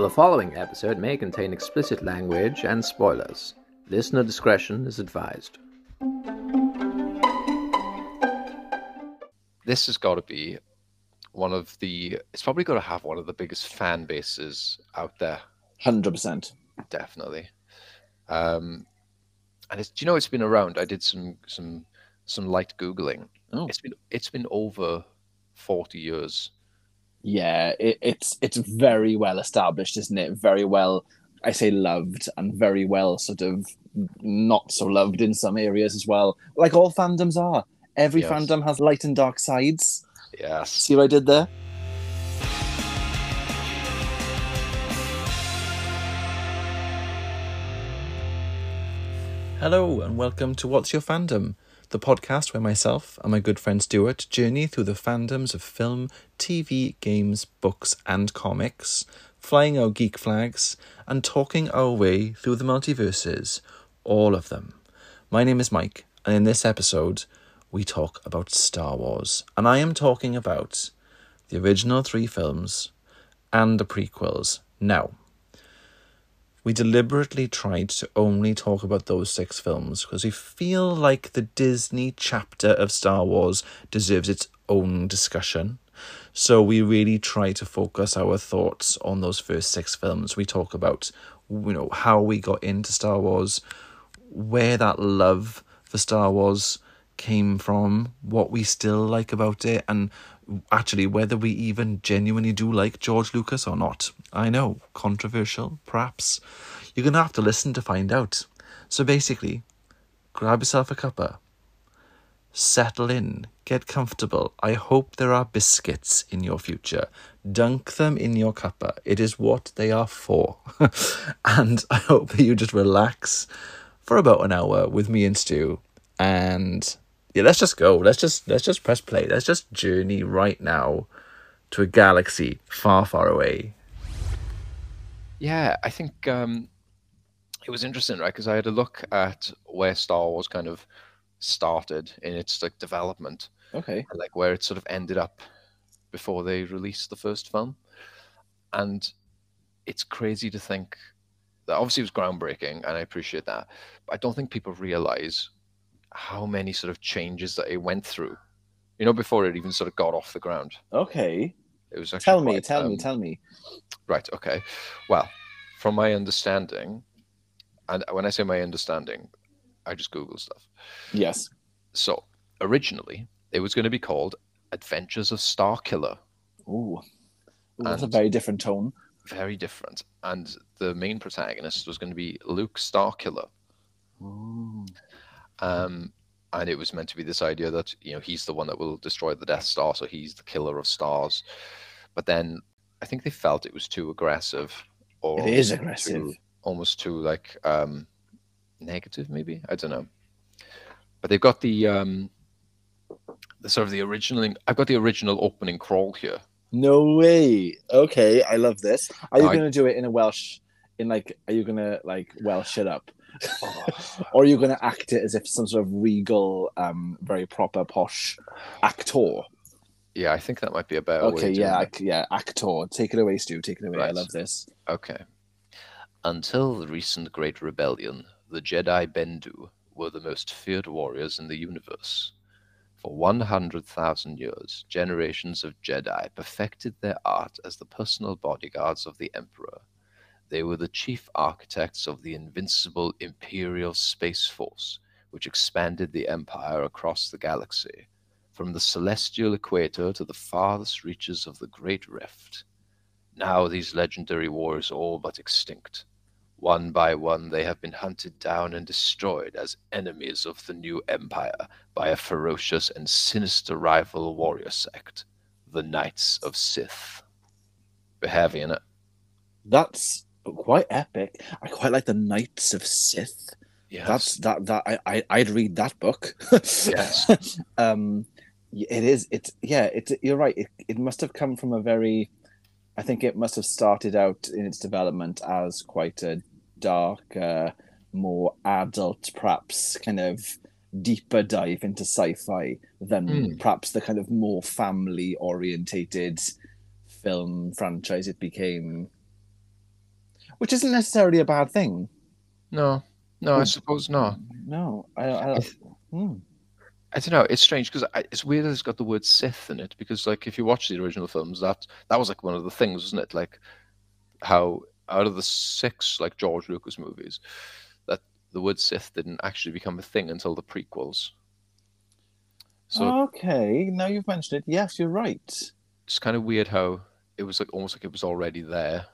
The following episode may contain explicit language and spoilers. Listener discretion is advised. This has got to be one of the. It's probably got to have one of the biggest fan bases out there. Hundred percent. Definitely. Um, and it's. Do you know it's been around? I did some some some light googling. Oh. It's been it's been over forty years. Yeah, it, it's it's very well established, isn't it? Very well, I say loved, and very well sort of not so loved in some areas as well. Like all fandoms are. Every Yes. fandom has light and dark sides. Yes. See what I did there? Hello, and welcome to What's Your Fandom, the podcast where myself and my good friend Stuart journey through the fandoms of film, TV, games, books, and comics, flying our geek flags, and talking our way through the multiverses, all of them. My name is Mike, and in this episode, we talk about Star Wars, and I am talking about the original three films and the prequels. Now, we deliberately tried to only talk about those six films because we feel like the Disney chapter of Star Wars deserves its own discussion. So we really try to focus our thoughts on those first six films. We talk about you know how we got into Star Wars, where that love for Star Wars came from, what we still like about it, and actually whether we even genuinely do like George Lucas or not. I know, controversial, perhaps. You're going to have to listen to find out. So basically, grab yourself a cuppa, settle in, get comfortable. I hope there are biscuits in your future. Dunk them in your cuppa. It is what they are for. and I hope that you just relax for about an hour with me and Stu and yeah, let's just go. Let's just let's just press play. Let's just journey right now to a galaxy far, far away. Yeah, I think um, it was interesting, right? Because I had a look at where Star Wars kind of started in its like development, Okay. like where it sort of ended up before they released the first film, and it's crazy to think that obviously it was groundbreaking, and I appreciate that, but I don't think people realize how many sort of changes that it went through. You know, before it even sort of got off the ground, Okay. it was Tell me, quite, tell me, um, tell me. Right. Okay. Well, from my understanding, and when I say my understanding, I just Google stuff. Yes. So originally, it was going to be called Adventures of Starkiller. Ooh. Ooh, that's a very different tone. Very different. And the main protagonist was going to be Luke Starkiller. Ooh. Um, and it was meant to be this idea that you know he's the one that will destroy the Death Star, so he's the killer of stars. But then I think they felt it was too aggressive, or It is too- aggressive. almost too like um negative maybe i don't know but they've got the um the sort of the original i've got the original opening crawl here No way. Okay, I love this. Are you I- gonna do it in a Welsh? In like, are you gonna like Welsh it up, or are you gonna act it as if some sort of regal, um, very proper posh actor? yeah i think that might be a better Okay, yeah, yeah, actor. Take it away, Stu. Take it away. I love this. okay until the recent great rebellion the jedi bendu were the most feared warriors in the universe for 100,000 years, generations of Jedi perfected their art as the personal bodyguards of the Emperor. They were the chief architects of the invincible Imperial Space Force, which expanded the Empire across the galaxy, from the celestial equator to the farthest reaches of the Great Rift. Now these legendary warriors are all but extinct. One by one, they have been hunted down and destroyed as enemies of the new empire by a ferocious and sinister rival warrior sect, the Knights of Sith. It. That's quite epic. I quite like the Knights of Sith. Yes. That's that that I, I I'd read that book. Yes. um, it is. It's yeah. It's you're right. It it must have come from a very. I think it must have started out in its development as quite a dark, uh, more adult, perhaps kind of deeper dive into sci-fi than Hmm. perhaps the kind of more family orientated film franchise it became which isn't necessarily a bad thing. No, no, I Hmm. suppose not. No, I, I, If- hmm. I don't know. It's strange because it's weird that it's got the word Sith in it. Because like if you watch the original films, that that was like one of the things, wasn't it? Like how out of the six like George Lucas movies, that the word Sith didn't actually become a thing until the prequels. So okay, now you've mentioned it. Yes, you're right. it's kind of weird how it was like almost like it was already there,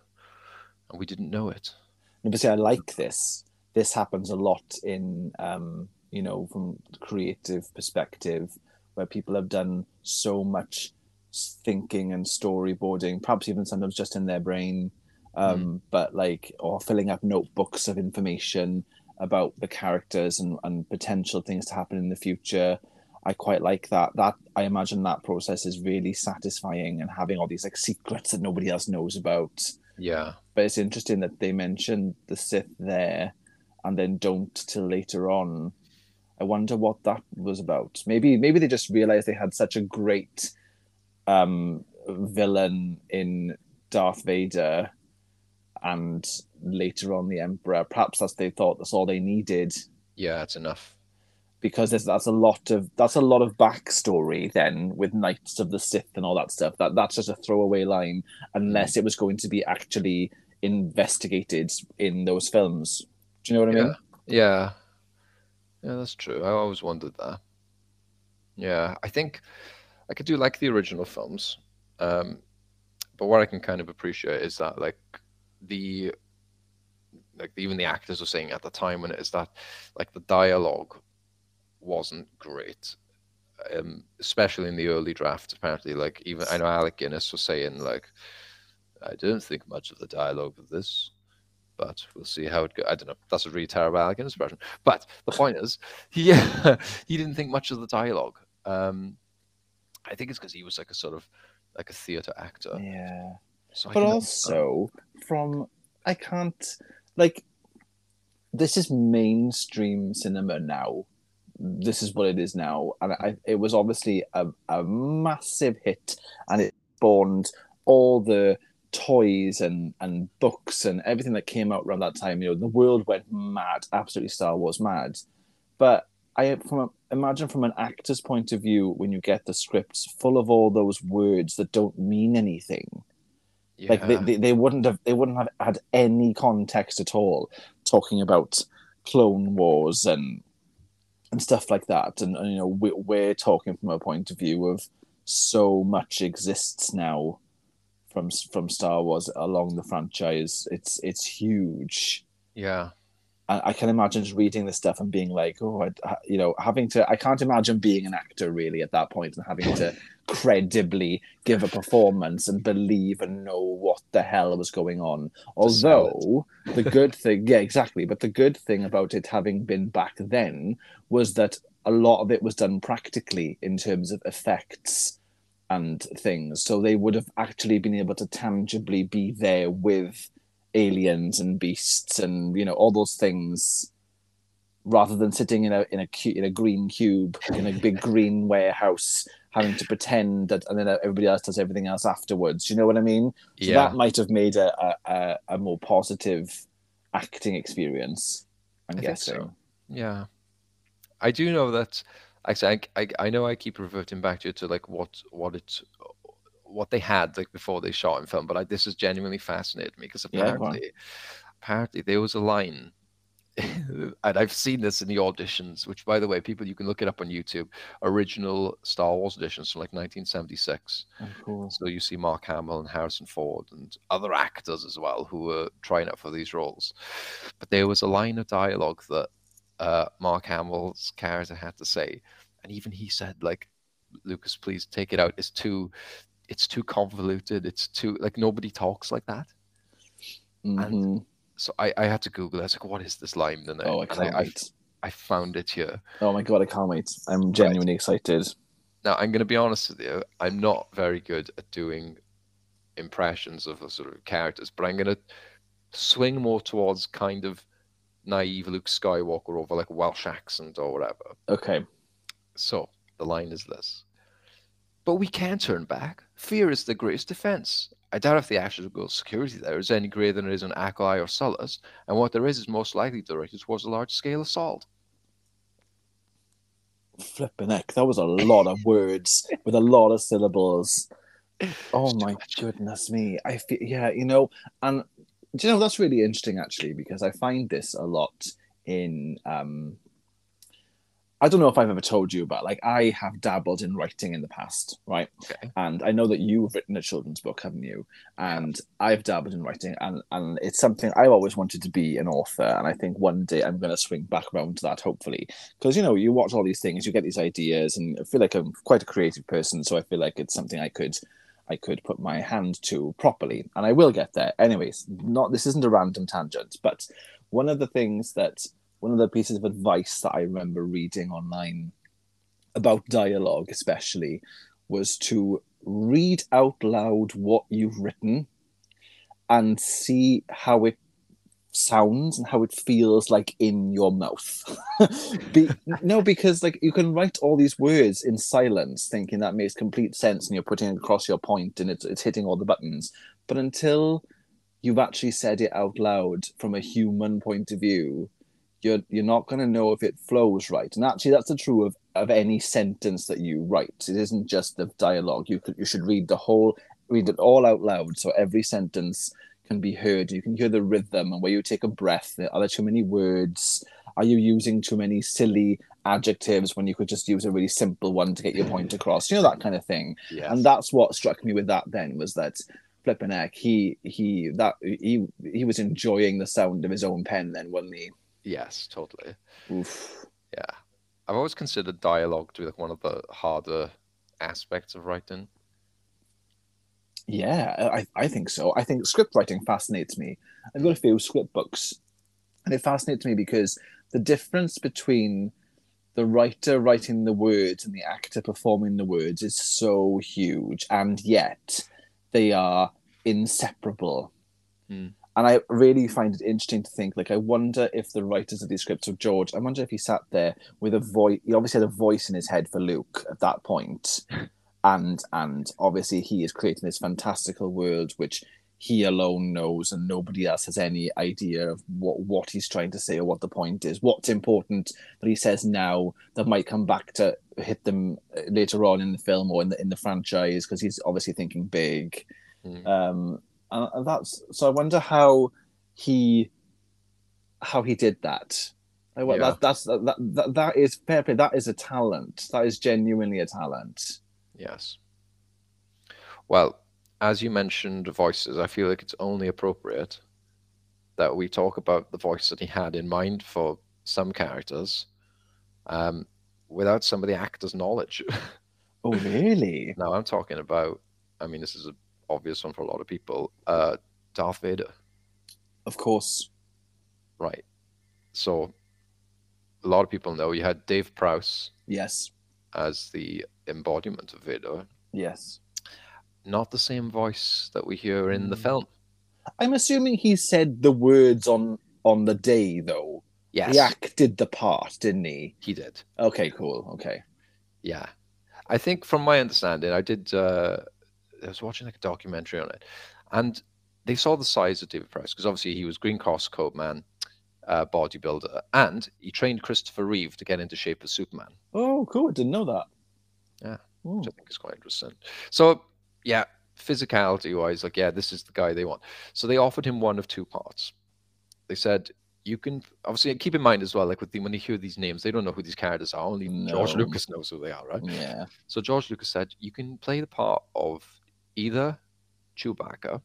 and we didn't know it. No, but see, I like this. This happens a lot in, um, you know, from creative perspective, where people have done so much thinking and storyboarding, perhaps even sometimes just in their brain, um, but like, or filling up notebooks of information about the characters and, and potential things to happen in the future. I quite like that. That I imagine that process is really satisfying and having all these like secrets that nobody else knows about Yeah, but it's interesting that they mentioned the Sith there and then don't till later on. I wonder what that was about. Maybe maybe they just realized they had such a great um villain in Darth Vader and later on the Emperor. Perhaps that's they thought that's all they needed yeah, it's enough. Because there's, that's a lot of that's a lot of backstory then with Knights of the Sith and all that stuff. That that's just a throwaway line unless it was going to be actually investigated in those films. Do you know what I mean? Yeah, yeah, that's true. I always wondered that. Yeah, I think I could do like the original films, um, but what I can kind of appreciate is that like the like even the actors were saying at the time when it is that like the dialogue wasn't great, um, especially in the early drafts. Apparently, like even I know Alec Guinness was saying like I don't think much of the dialogue of this but we'll see how it goes. I don't know. That's a really terrible Alec Guinness impression. But the point is, he he didn't think much of the dialogue. Um, I think it's because he was like a sort of like a theatre actor. Yeah. So But also from I can't like this is mainstream cinema now. This is what it is now, and I, it was obviously a, a massive hit, and it spawned all the toys and and books and everything that came out around that time. You know, the world went mad, absolutely Star Wars mad. But I from a, imagine from an actor's point of view, when you get the scripts full of all those words that don't mean anything yeah. like they, they, they wouldn't have they wouldn't have had any context at all talking about clone wars and and stuff like that. And, and you know we, we're talking from a point of view of so much exists now from from star wars along the franchise. It's it's huge. Yeah, I, I can imagine just reading this stuff and being like, oh, I- you know, having to. I can't imagine being an actor really at that point and having to credibly give a performance and believe and know what the hell was going on. Although the good thing, yeah, exactly. But the good thing about it having been back then was that a lot of it was done practically in terms of effects and things. So they would have actually been able to tangibly be there with aliens and beasts and you know all those things rather than sitting in a in a in a green cube in a big green warehouse having to pretend that and then everybody else does everything else afterwards you know what i mean so yeah. that might have made a a, a, more positive acting experience i'm I guessing so. Yeah, I do know that. Actually, I, I I know I keep reverting back to it to like what what it what they had like before they shot in film, but like this has genuinely fascinated me because Yeah, apparently apparently there was a line. and I've seen this in the auditions, which, by the way, people you can look it up on YouTube. Original Star Wars auditions from like 1976. Oh, cool. So you see Mark Hamill and Harrison Ford and other actors as well who were trying out for these roles. But there was a line of dialogue that uh, Mark Hamill's character had to say, and even he said, like, Lucas, please take it out. It's too, it's too convoluted. It's too like nobody talks like that. Mhm. So I, I had to Google. it. I was like, what is this line? Oh, and oh i can't I, wait I found it here. oh my god i can't wait i'm genuinely excited Now, I'm going to be honest with you. I'm not very good at doing impressions of the sort of characters, but I'm going to swing more towards kind of naive Luke Skywalker over like Welsh accent or whatever. okay So the line is this. But we can turn back. Fear is the greatest defense. I doubt if the actual security there is any greater than it is on Aquilae or Sullust, and what there is is most likely directed towards a large scale assault. Flipping heck, that was a lot of words with a lot of syllables. Oh my goodness me! I feel yeah, you know, and do you know that's really interesting actually because I find this a lot in um I don't know if I've ever told you about like I have dabbled in writing in the past, right? Okay. And I know that you've written a children's book, haven't you? And I've dabbled in writing, and and it's something I've always wanted to be an author, and I think one day I'm going to swing back around to that, hopefully, because you know you watch all these things, you get these ideas, and I feel like I'm quite a creative person, so I feel like it's something I could. I could put my hand to properly, and I will get there. Anyways, not this isn't a random tangent, but one of the things that one of the pieces of advice that I remember reading online about dialogue, especially, was to read out loud what you've written and see how it sounds and how it feels like in your mouth. Be, no, because like you can write all these words in silence, thinking that makes complete sense, and you're putting across your point, and it's it's hitting all the buttons. But until you've actually said it out loud from a human point of view, you're you're not going to know if it flows right. And actually, that's the true of of any sentence that you write. It isn't just the dialogue. You could you should read the whole, read it all out loud, so every sentence can be heard. You can hear the rhythm and where you take a breath. Are there too many words? Are you using too many silly adjectives when you could just use a really simple one to get your point across? You know that kind of thing. Yes. And that's what struck me with that. Then was that flipping heck, he he that he he was enjoying the sound of his own pen. Then wasn't he? Yes, totally. Oof. Yeah. I've always considered dialogue to be like one of the harder aspects of writing. Yeah, I, I think so. I think script writing fascinates me. I've got a few script books, and it fascinates me because the difference between the writer writing the words and the actor performing the words is so huge, and yet they are inseparable. Hmm. And I really find it interesting to think, like, I wonder if the writers of these scripts of George, I wonder if he sat there with a voice. He obviously had a voice in his head for Luke at that point, and and obviously he is creating this fantastical world which he alone knows, and nobody else has any idea of what what he's trying to say or what the point is. What's important that he says now that might come back to hit them later on in the film or in the in the franchise because he's obviously thinking big. Hmm. Um, and and that's so. I wonder how he how he did that. I, wa- Yeah. that that's that, that that is fair play. That is a talent. That is genuinely a talent. Yes. Well, as you mentioned voices, I feel like it's only appropriate that we talk about the voice that he had in mind for some characters um, without some of the actor's knowledge. Oh really? now, I'm talking about, I mean, this is an obvious one for a lot of people uh, Darth Vader. Of course. Right. So, a lot of people know you had Dave Prowse Yes. as the embodiment of Vader, Yes. not the same voice that we hear in the Mm. film. I'm assuming he said the words on on the day though. Yes, He acted the part, didn't he? he did. Okay, cool. Okay. Yeah, I think from my understanding, I did. Uh, I was watching like a documentary on it, and they saw the size of David Prowse because obviously he was Green Cross Code Man, uh, bodybuilder, and he trained Christopher Reeve to get into shape as Superman, Oh, cool. I didn't know that. Yeah. Oh. which I think is quite interesting. So yeah, physicality wise, like yeah, this is the guy they want. So they offered him one of two parts. They said. You can obviously keep in mind as well, like with the, when you hear these names, they don't know who these characters are. Only George Lucas knows who they are, right? Yeah. So George Lucas said you can play the part of either Chewbacca,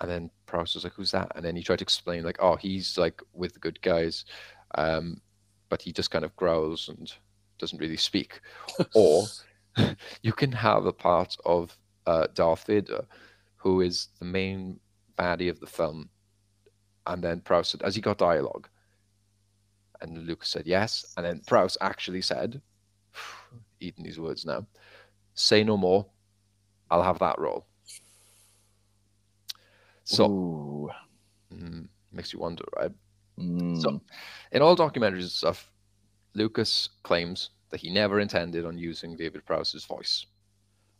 and then Prowse was like, "Who's that?" And then he tried to explain like, "Oh, he's like with the good guys, um, but he just kind of growls and doesn't really speak." or you can have a part of uh, Darth Vader, who is the main baddie of the film, and then Prowse said, "Has he got dialogue?" And Lucas said yes, and then Prowse actually said, eating these words now. Say no more. I'll have that role. So Ooh. mm, makes you wonder, right? Mm. So in all documentaries and stuff, Lucas claims that he never intended on using David Prowse's voice.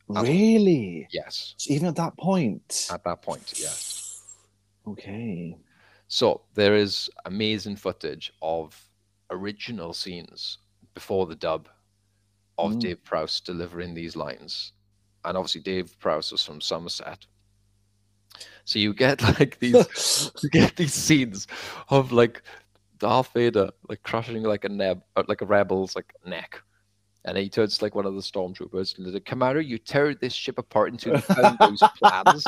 That's- Really? Yes, So even at that point. at that point, yes. Okay. So there is amazing footage of original scenes before the dub of Mm. Dave Prowse delivering these lines. And obviously Dave Prowse was from Somerset. So you get like these you get these scenes of like Darth Vader like crushing like a neb uh, like a rebel's like neck. And he turns to like one of the stormtroopers and like, Commander, you tear this ship apart into those plans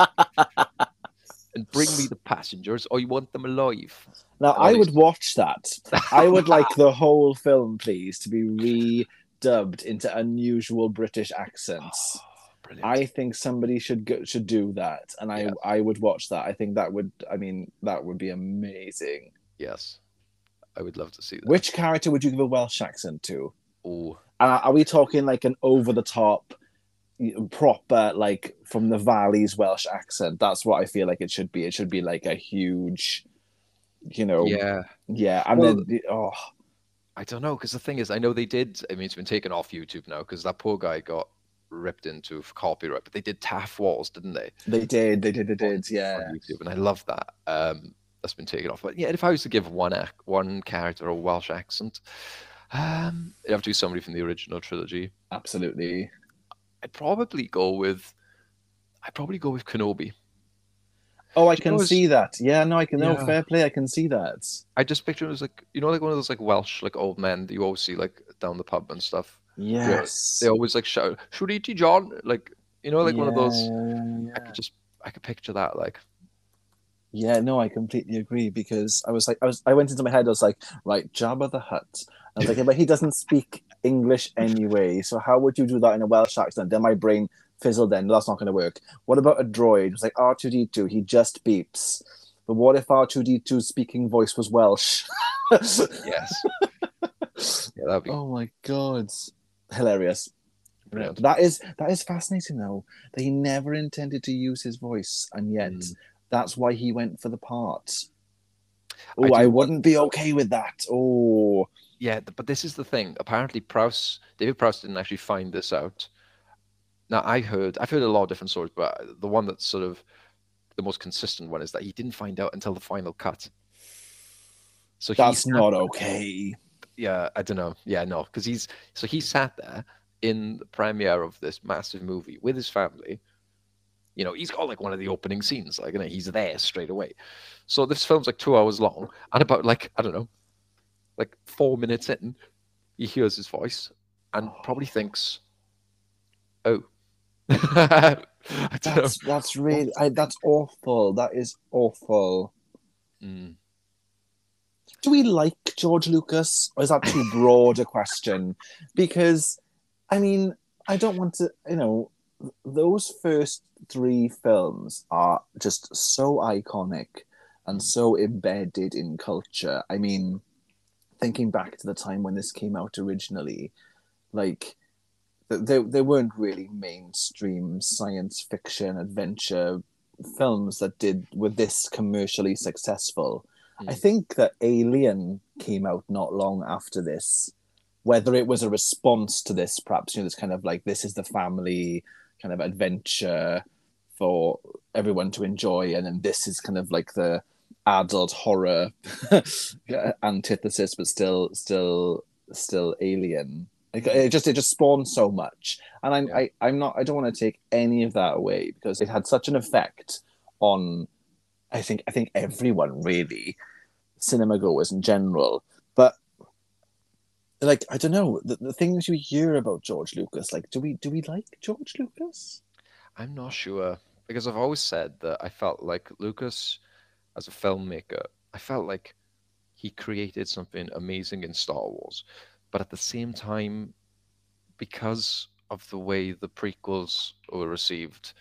and bring me the passengers or you want them alive. Now And I would watch that. I would like the whole film, please, to be redubbed into unusual British accents. Brilliant. I think somebody should go, should do that, and I Yeah. I would watch that. I think that would I mean that would be amazing. Yes. I would love to see that. Which character would you give a Welsh accent to? Oh, Uh, are we talking like an over the top, proper like from the valleys Welsh accent? That's what I feel like it should be. It should be like a huge, you know, yeah. yeah. And Well- then oh, I don't know because the thing is, I know they did. I mean, it's been taken off YouTube now because that poor guy got ripped into for copyright. But they did Taff Walls, didn't they? they did, they did, they did, yeah. YouTube, and I love that. Um, that's been taken off. But yeah, if I was to give one ac- one character a Welsh accent, um, it'd have to be somebody from the original trilogy. Absolutely. I'd probably go with. I'd probably go with Kenobi. Oh, I Do can see that. Yeah, no, I can. No, Yeah. fair play. I can see that. I just picture him as like you know, like one of those like Welsh like old men that you always see like down the pub and stuff. Yes. They always like shout, "Shuriti John!" Like you know, like one of those. Yeah, I could just I could picture that like Yeah, no, I completely agree because I was like, I was, I went into my head. I was like, right, Jabba the Hutt. I was like, yeah, but he doesn't speak English anyway, so how would you do that in a Welsh accent? Then my brain fizzled. Then that's not going to work. What about a droid? It's like R two D two. He just beeps. But what if R two D 2s speaking voice was Welsh? yes. yeah, that'd be oh my god, hilarious. brilliant. That is that is fascinating though. That he never intended to use his voice, and yet Mm. that's why he went for the part. Oh, do I, wouldn't be okay with that. Oh, Yeah, but this is the thing. Apparently, Prowse, David Prowse didn't actually find this out. Now, I heard, I've heard a lot of different stories, but the one that's sort of the most consistent one is that he didn't find out until the final cut. So that's not okay. Yeah, I don't know. Yeah, no, because he's so he sat there in the premiere of this massive movie with his family. You know, he's got like one of the opening scenes, like you know, he's there straight away. So this film's like two hours long, and about like I don't know, like four minutes in, he hears his voice and probably thinks, "Oh, I know." That's that's really I, that's awful. That is awful. Mm, Do we like George Lucas, or is that too broad a question? Because, I mean, I don't want to. You know, those first three films are just so iconic and so embedded in culture. I mean, thinking back to the time when this came out originally, like th- they they weren't really mainstream science fiction adventure films that did were this commercially successful. I Mm. think that Alien came out not long after this. Whether it was a response to this, perhaps you know, this kind of like this is the family kind of adventure for everyone to enjoy, and then this is kind of like the adult horror antithesis, but still, still, still Alien. Like, It just it just spawned so much, and I'm Yeah. I, I'm not I don't want to take any of that away because it had such an effect on I think I think everyone really, cinema goers in general. But like I don't know the, the things you hear about George Lucas. Like, do we do we like George Lucas? I'm not sure because I've always said that I felt like Lucas, as a filmmaker, I felt like he created something amazing in Star Wars, but at the same time, because of the way the prequels were received,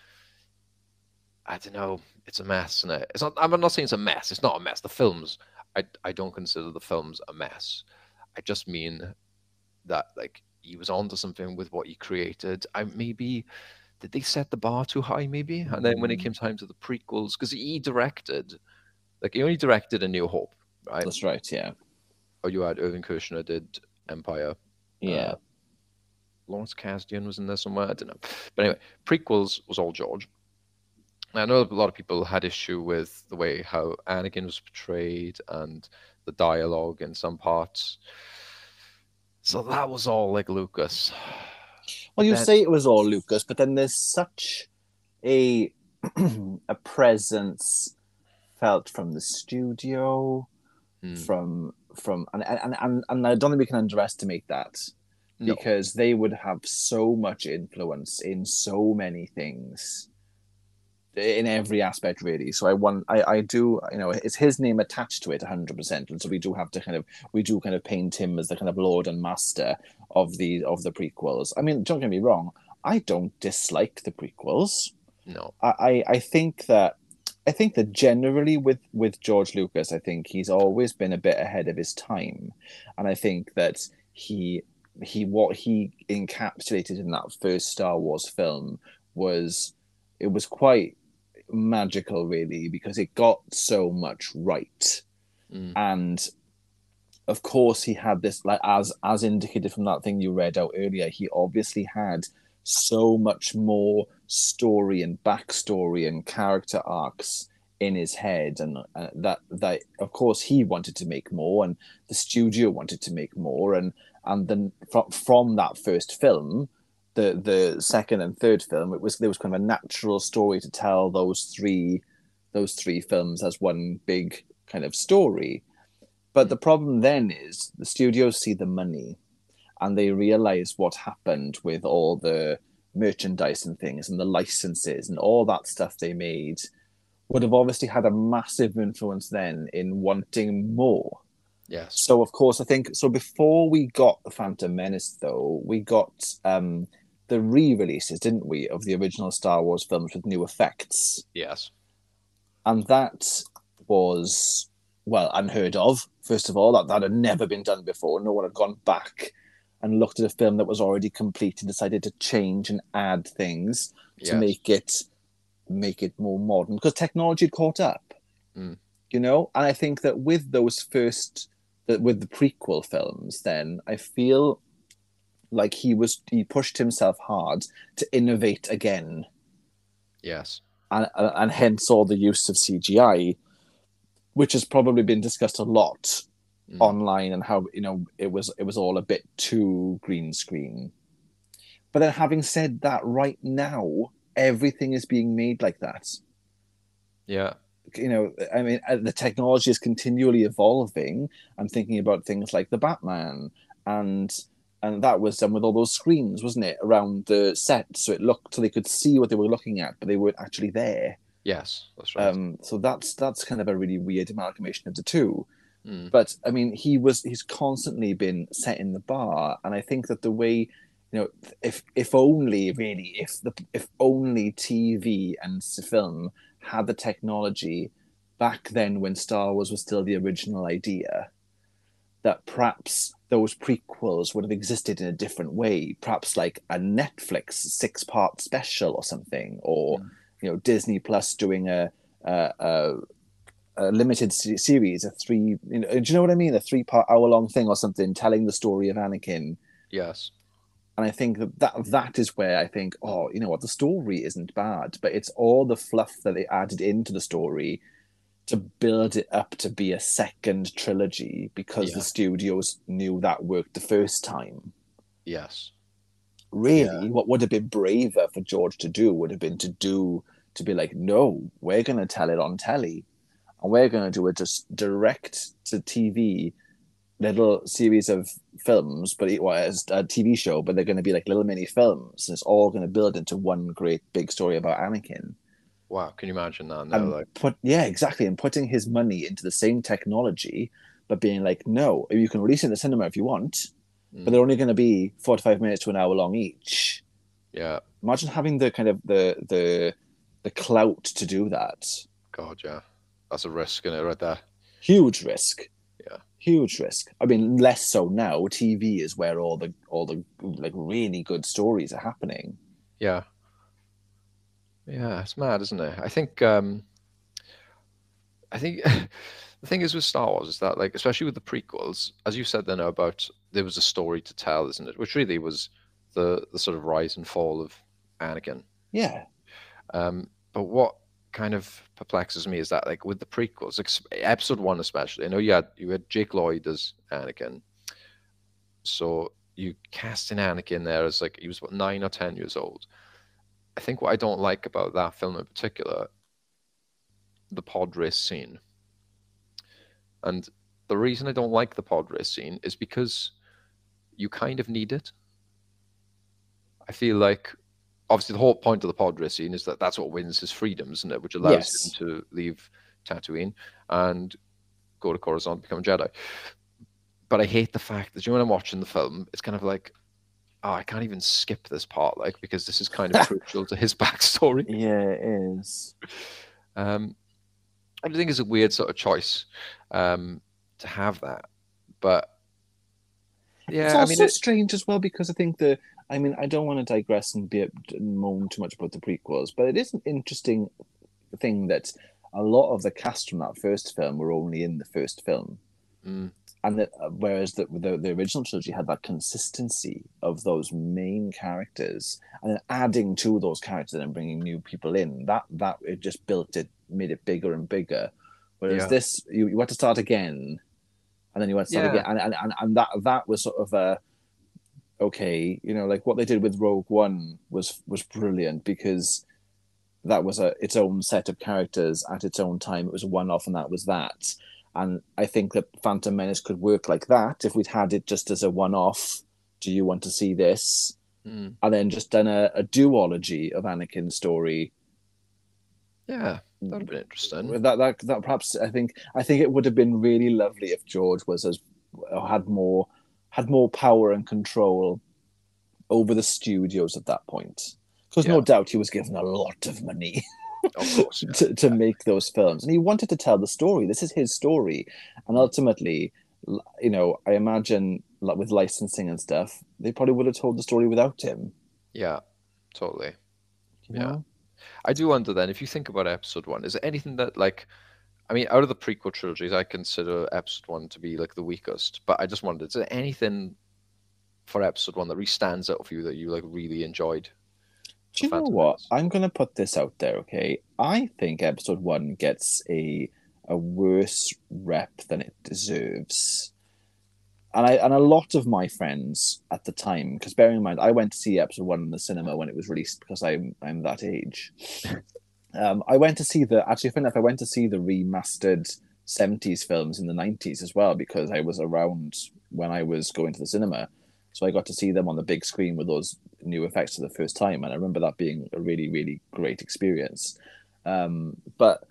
I don't know. It's a mess, and it? it's not. I'm not saying it's a mess. It's not a mess. The films, I I don't consider the films a mess. I just mean that like he was onto something with what he created. I maybe did they set the bar too high maybe and then when it Mm. came time to the prequels because he directed like he only directed a new hope right That's right. Yeah. or you had irvin kershner did empire Yeah. Lawrence Kasdan was in there somewhere. I don't know. But anyway, prequels was all George. I know a lot of people had issue with the way how Anakin was portrayed and the dialogue in some parts. So that was all like Lucas. Well, you That- say it was all Lucas, but then there's such a a presence felt from the studio, Hmm. from from and and, and and I don't think we can underestimate that No. because they would have so much influence in so many things in every aspect really. So i want i i do you know it's his name attached to it 100% and so we do have to kind of we do kind of paint him as the kind of lord and master of the of the prequels. I mean don't get me wrong i don't dislike the prequels. No. I, I I think that I think that generally with with George Lucas, I think he's always been a bit ahead of his time, and I think that he he what he encapsulated in that first Star Wars film was it was quite magical, really, because it got so much right, Mm. and of course he had this like as as indicated from that thing you read out earlier he obviously had so much more story and backstory and character arcs in his head and uh, that that of course he wanted to make more and the studio wanted to make more and and then from, from that first film the the second and third film it was there was kind of a natural story to tell those three those three films as one big kind of story but the problem then is the studios see the money and they realize what happened with all the merchandise and things and the licenses and all that stuff they made would have obviously had a massive influence then in wanting more. Yes. So of course I think so before we got the Phantom Menace though, we got um the re-releases, didn't we, of the original Star Wars films with new effects. Yes. And that was well unheard of, first of all. That that had never been done before. No one had gone back and looked at a film that was already complete and decided to change and add things to Yes. make it make it more modern because technology had caught up Mm. you know and i think that with those first that with the prequel films then i feel like he was he pushed himself hard to innovate again Yes. and, and hence all the use of cgi which has probably been discussed a lot Mm. online and how you know it was it was all a bit too green screen but then having said that right now everything is being made like that Yeah. you know i mean uh, the technology is continually evolving i'm thinking about things like the batman and and that was done with all those screens wasn't it around the set so it looked so they could see what they were looking at but they weren't actually there Yes. That's right. um so that's that's kind of a really weird amalgamation of the two Mm. but I mean, he was he's constantly been setting the bar, and I think that the way you know, if if only really if the if only TV and film had the technology back then when Star Wars was still the original idea, that perhaps those prequels would have existed in a different way, perhaps like a Netflix six part special or something, or Mm. you know Disney Plus doing a a, a, a limited series, a three, you know, do you know what I mean? A three part hour long thing or something telling the story of Anakin. yes. And I think that, that that is where I think, oh, you know what, the story isn't bad, but it's all the fluff that they added into the story to build it up to be a second trilogy because Yeah. the studios knew that worked the first time. Yes. Really, what would have been braver for George to do would have been to do to be like, no, we're going to tell it on telly, and we're going to do a just direct to TV little series of films, but it was a TV show, but they're going to be like little mini films. And it's all going to build into one great big story about Anakin. Wow. Can you imagine that? No, like, put yeah, exactly, and putting his money into the same technology, but being like, no, you can release it in the cinema if you want, Mm. but they're only going to be forty-five minutes to an hour long each. yeah. imagine having the kind of the the the clout to do that God, yeah. That's a risk in it right there. huge risk Yeah. huge risk i mean less so now tv is where all the all the like really good stories are happening Yeah. Yeah, it's mad, isn't it? I think um I think the thing is with Star Wars is that like especially with the prequels, as you said then about there was a story to tell, isn't it? Which really was the the sort of rise and fall of Anakin. Yeah. Um, but what kind of perplexes me is that like with the prequels, episode one especially, I know you had you had Jake Lloyd as Anakin, so you cast in Anakin there as like he was what nine or ten years old. I think what I don't like about that film in particular, the pod race scene, and the reason I don't like the pod race scene is because you kind of need it. I feel like obviously the whole point of the pod race scene is that that's what wins his freedoms, isn't it? Which allows Yes. him to leave Tatooine and go to Coruscant, become a Jedi. But I hate the fact that you know when I'm watching the film, it's kind of like, oh, I can't even skip this part, like because this is kind of crucial to his backstory. Yeah, it is. Um, I think it's a weird sort of choice um, to have that, but yeah, it's I also mean, it, strange as well because I think the. I mean, I don't want to digress and be and moan too much about the prequels, but it is an interesting thing that a lot of the cast from that first film were only in the first film, mm, and that uh, whereas the, the the original trilogy had that consistency of those main characters, and then adding to those characters and bringing new people in, that that it just built it, made it bigger and bigger. Whereas Yeah. this, you, you had to start again, and then you had to start Yeah. again, and, and, and, and that that was sort of a okay, you know, like what they did with Rogue One was was brilliant because that was a its own set of characters at its own time. It was a one off, and that was that. And I think that Phantom Menace could work like that if we'd had it just as a one off. Do you want to see this? mm, And then just done a, a duology of Anakin's story. yeah, that'd have been interesting. That that that perhaps I think I think it would have been really lovely if George was as had more had more power and control over the studios at that point. Because no doubt he was given a lot of money course, yeah. to, to make those films, and he wanted to tell the story. This is his story, and ultimately, you know, I imagine like, with licensing and stuff, they probably would have told the story without him. yeah, totally. you Yeah. know? I do wonder then if you think about episode one, is there anything that like I mean, out of the prequel trilogies, I consider episode one to be like the weakest. But I just wondered, is there anything for episode one that really stands out for you that you like really enjoyed? Do you know what? I'm going to put this out there, okay? I think episode one gets a a worse rep than it deserves. And I and a lot of my friends at the time, because bearing in mind, I went to see episode one in the cinema when it was released because I'm I'm that age. um, I went to see the actually, funny enough, I went to see the remastered '70s films in the '90s as well because I was around when I was going to the cinema, so I got to see them on the big screen with those new effects for the first time, and I remember that being a really, really great experience. Um, but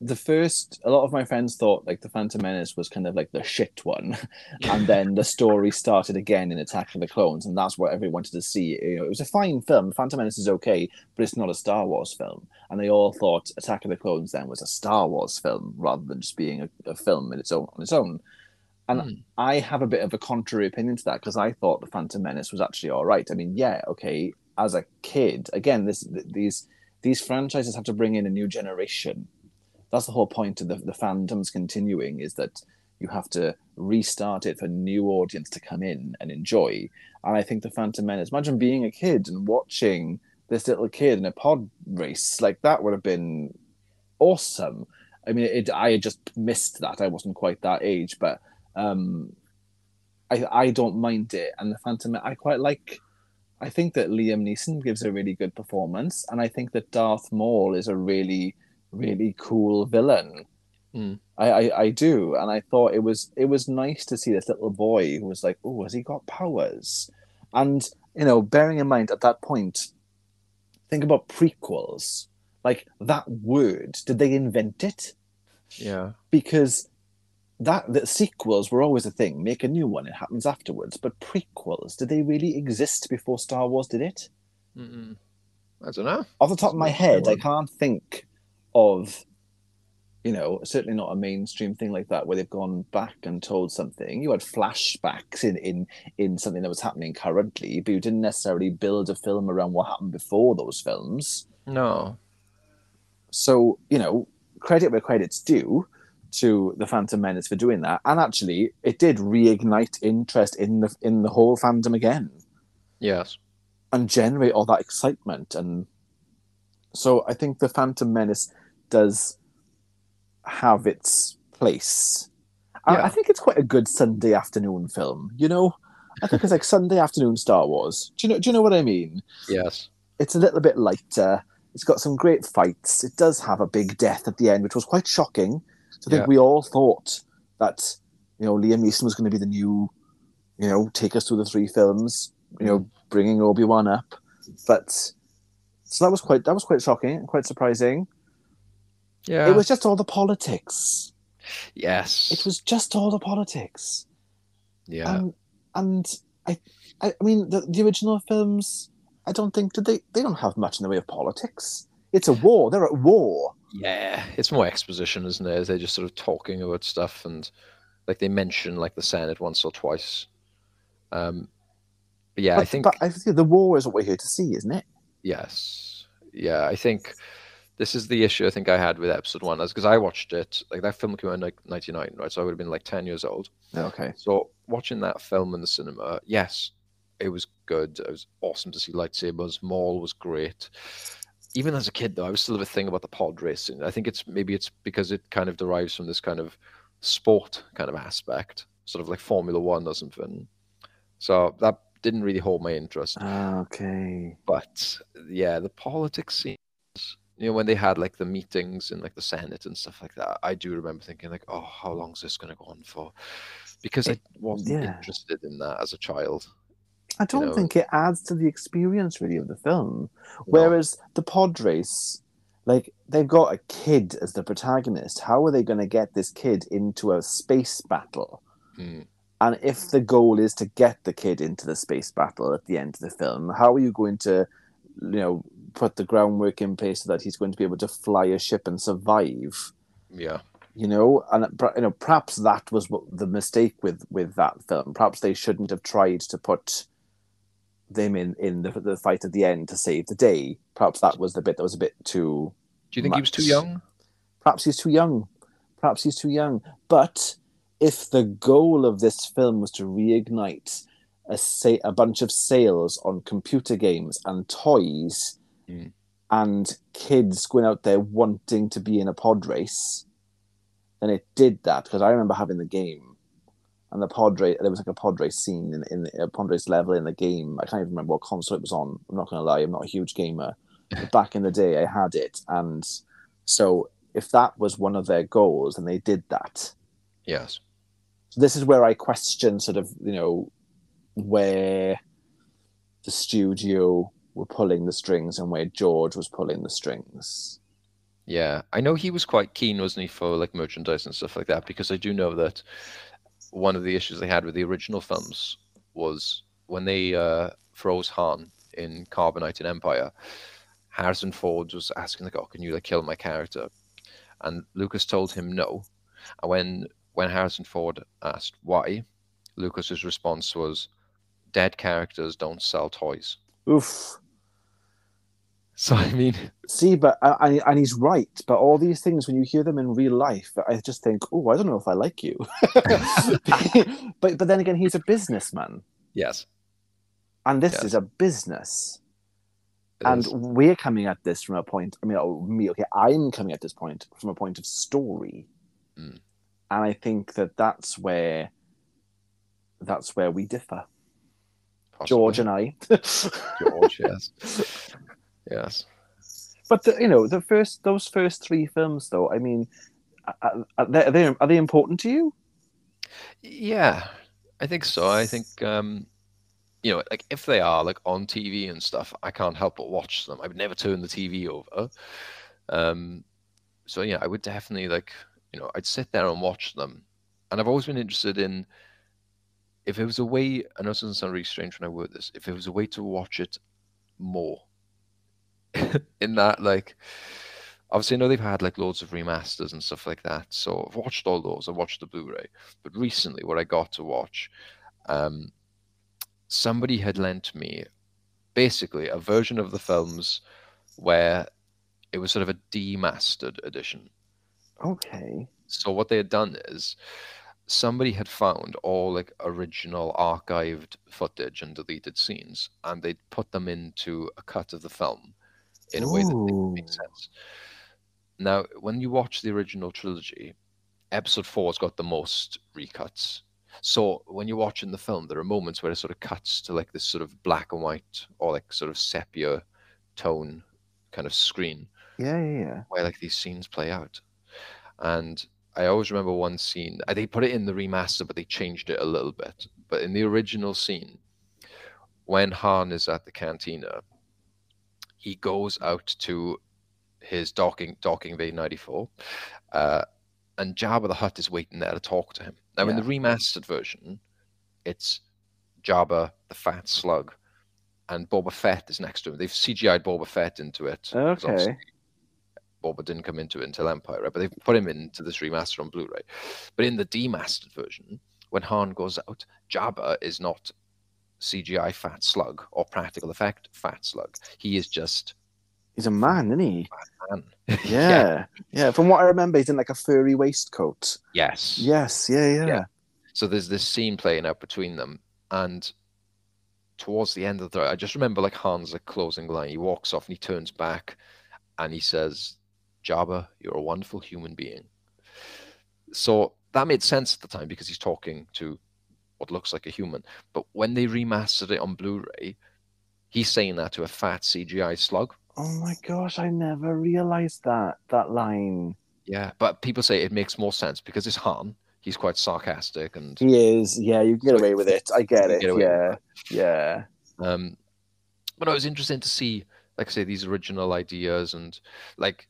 the first, a lot of my friends thought like the Phantom Menace was kind of like the shit one, and then the story started again in Attack of the Clones, and that's what everyone wanted to see. You know, it was a fine film. Phantom Menace is okay, but it's not a Star Wars film, and they all thought Attack of the Clones then was a Star Wars film rather than just being a, a film in its own on its own. And Hmm. I have a bit of a contrary opinion to that because I thought the Phantom Menace was actually all right. I mean, yeah, okay. As a kid, again, this th- these these franchises have to bring in a new generation. That's the whole point of the the fandoms continuing is that you have to restart it for new audience to come in and enjoy. And I think the Phantom Menace. Imagine being a kid and watching this little kid in a pod race like that would have been awesome. I mean, it, I just missed that. I wasn't quite that age, but um, I I don't mind it. And the Phantom, I quite like. I think that Liam Neeson gives a really good performance, and I think that Darth Maul is a really, really cool villain. Hmm. I, I I do, and I thought it was it was nice to see this little boy who was like, oh, has he got powers? And you know, bearing in mind at that point, think about prequels. Like that word, did they invent it? Yeah. because that the sequels were always a thing. Make a new one; it happens afterwards. But prequels, did they really exist before Star Wars did it? Mm-mm. I don't know. Off the top of my head, I can't think of, you know, certainly not a mainstream thing like that where they've gone back and told something. You had flashbacks in in in something that was happening currently, but you didn't necessarily build a film around what happened before those films. No. So, you know, credit where credit's due to the Phantom Menace for doing that. And actually, it did reignite interest in the in the whole fandom again. Yes. and generate all that excitement. And so I think the Phantom Menace does have its place. I, I think it's quite a good Sunday afternoon film. You know, I think it's like Sunday afternoon Star Wars. Do you know? Do you know what I mean? Yes. It's a little bit lighter. It's got some great fights. It does have a big death at the end, which was quite shocking. So I think Yeah. we all thought that you know Liam Neeson was going to be the new, you know, take us through the three films. You know, mm. bringing Obi Wan up, but so that was quite that was quite shocking and quite surprising. Yeah. It was just all the politics. Yes. It was just all the politics. Yeah. And and I I I mean the, the original films. I don't think did they they don't have much in the way of politics. It's a war. They're at war. Yeah, it's more exposition, isn't it? They're just sort of talking about stuff, and like they mention like the Senate once or twice. Um, but yeah, but, I think but I think the war is what we're here to see, isn't it? yes, yeah, I think this is the issue I think I had with episode one, is because I watched it like that film came out in like '99, right? So I would have been like ten years old. Okay. So watching that film in the cinema, yes, it was good. It was awesome to see lightsabers. Maul was great. Even as a kid, though, I was still a bit thing about the pod racing. I think it's maybe it's because it kind of derives from this kind of sport kind of aspect, sort of like Formula One or something. So that didn't really hold my interest. Okay. But yeah, the politics scenes, you know, when they had like the meetings in like the Senate and stuff like that, I do remember thinking like, oh, how long is this going to go on for? Because I wasn't yeah. interested in that as a child. I don't know. think it adds to the experience really of the film. Whereas the pod race, like they've got a kid as the protagonist. How are they going to get this kid into a space battle? Mm. And if the goal is to get the kid into the space battle at the end of the film, how are you going to, you know, put the groundwork in place so that he's going to be able to fly a ship and survive? Yeah, You know, and you know, perhaps that was what the mistake with with that film. Perhaps they shouldn't have tried to put them in in the, the fight at the end to save the day. Perhaps that was the bit that was a bit too. do you think he was too young? Perhaps he's too young. Perhaps he's too young. But if the goal of this film was to reignite a say a bunch of sales on computer games and toys, Mm. and kids going out there wanting to be in a pod race, then it did that because I remember having the game. And the Padre, there was like a Padre scene in, in a pod race level in the game. I can't even remember what console it was on. I'm not going to lie, I'm not a huge gamer. But back in the day, I had it. And so if that was one of their goals, and they did that. Yes. So this is where I question sort of, you know, where the studio were pulling the strings and where George was pulling the strings. Yeah, I know he was quite keen, wasn't he, for like merchandise and stuff like that? Because I do know that one of the issues they had with the original films was when they uh, froze Han in Carbonite and Empire. Harrison Ford was asking like, "Oh, can you like kill my character?" And Lucas told him no. And when when Harrison Ford asked why, Lucas's response was, "Dead characters don't sell toys." Oof. So I mean, See, but uh, and, and he's right. But all these things, when you hear them in real life, I just think, oh, I don't know if I like you. but but then again, he's a businessman, yes, and this Yes. is a business. it and is. we're coming at this from a point. I mean, oh, me, okay, I'm coming at this point from a point of story, Mm. and I think that that's where that's where we differ, George and I. George, yes, yes. But the, you know, the first those first three films, though, I mean, are, are, they, are they are they important to you? Yeah, I think so. I think um, you know, like if they are like on TV and stuff, I can't help but watch them. I would never turn the TV over. Um, so yeah, I would definitely like you know, I'd sit there and watch them. And I've always been interested in if it was a way. I know this doesn't sound really strange when I word this. If it was a way to watch it more, in that like. Obviously, I know they've had like loads of remasters and stuff like that. So I've watched all those. I watched the Blu-ray, but recently, what I got to watch, um, somebody had lent me basically a version of the films where it was sort of a demastered edition. Okay. So what they had done is somebody had found all like original archived footage and deleted scenes, and they'd put them into a cut of the film in a way that didn't make Ooh. sense. Now, when you watch the original trilogy, episode four's got the most recuts. So when you're watching the film, there are moments where it sort of cuts to like this sort of black and white or like sort of sepia tone kind of screen Yeah, yeah, yeah. where like these scenes play out. And I always remember one scene. uh, They put it in the remaster, but they changed it a little bit. But in the original scene, when Han is at the cantina, he goes out to his docking docking bay 94, uh, and Jabba the Hutt is waiting there to talk to him. Now, in the remastered version, it's Jabba the Fat Slug, and Boba Fett is next to him. They've CGI'd Boba Fett into it. Okay. Boba didn't come into it until Empire, right? But they've put him into this remaster on Blu-ray. But in the demastered version, when Han goes out, Jabba is not CGI Fat Slug or practical effect Fat Slug. He is just He's a man, isn't he? man. Yeah. yeah. From what I remember, he's in like a furry waistcoat. Yes. Yes. Yeah. Yeah. Yeah. So there's this scene playing out between them, and towards the end of the, I just remember like Han's like closing line. He walks off and he turns back, and he says, "Jabba, you're a wonderful human being." So that made sense at the time because he's talking to what looks like a human. But when they remastered it on Blu-ray, he's saying that to a fat CGI slug. Oh my gosh, I never realized that that line. Yeah, but people say it makes more sense because it's Han. He's quite sarcastic and He is. Yeah, you can get away with it. I get it. get Yeah. Yeah. Um, but it was interesting to see, like I say, these original ideas and like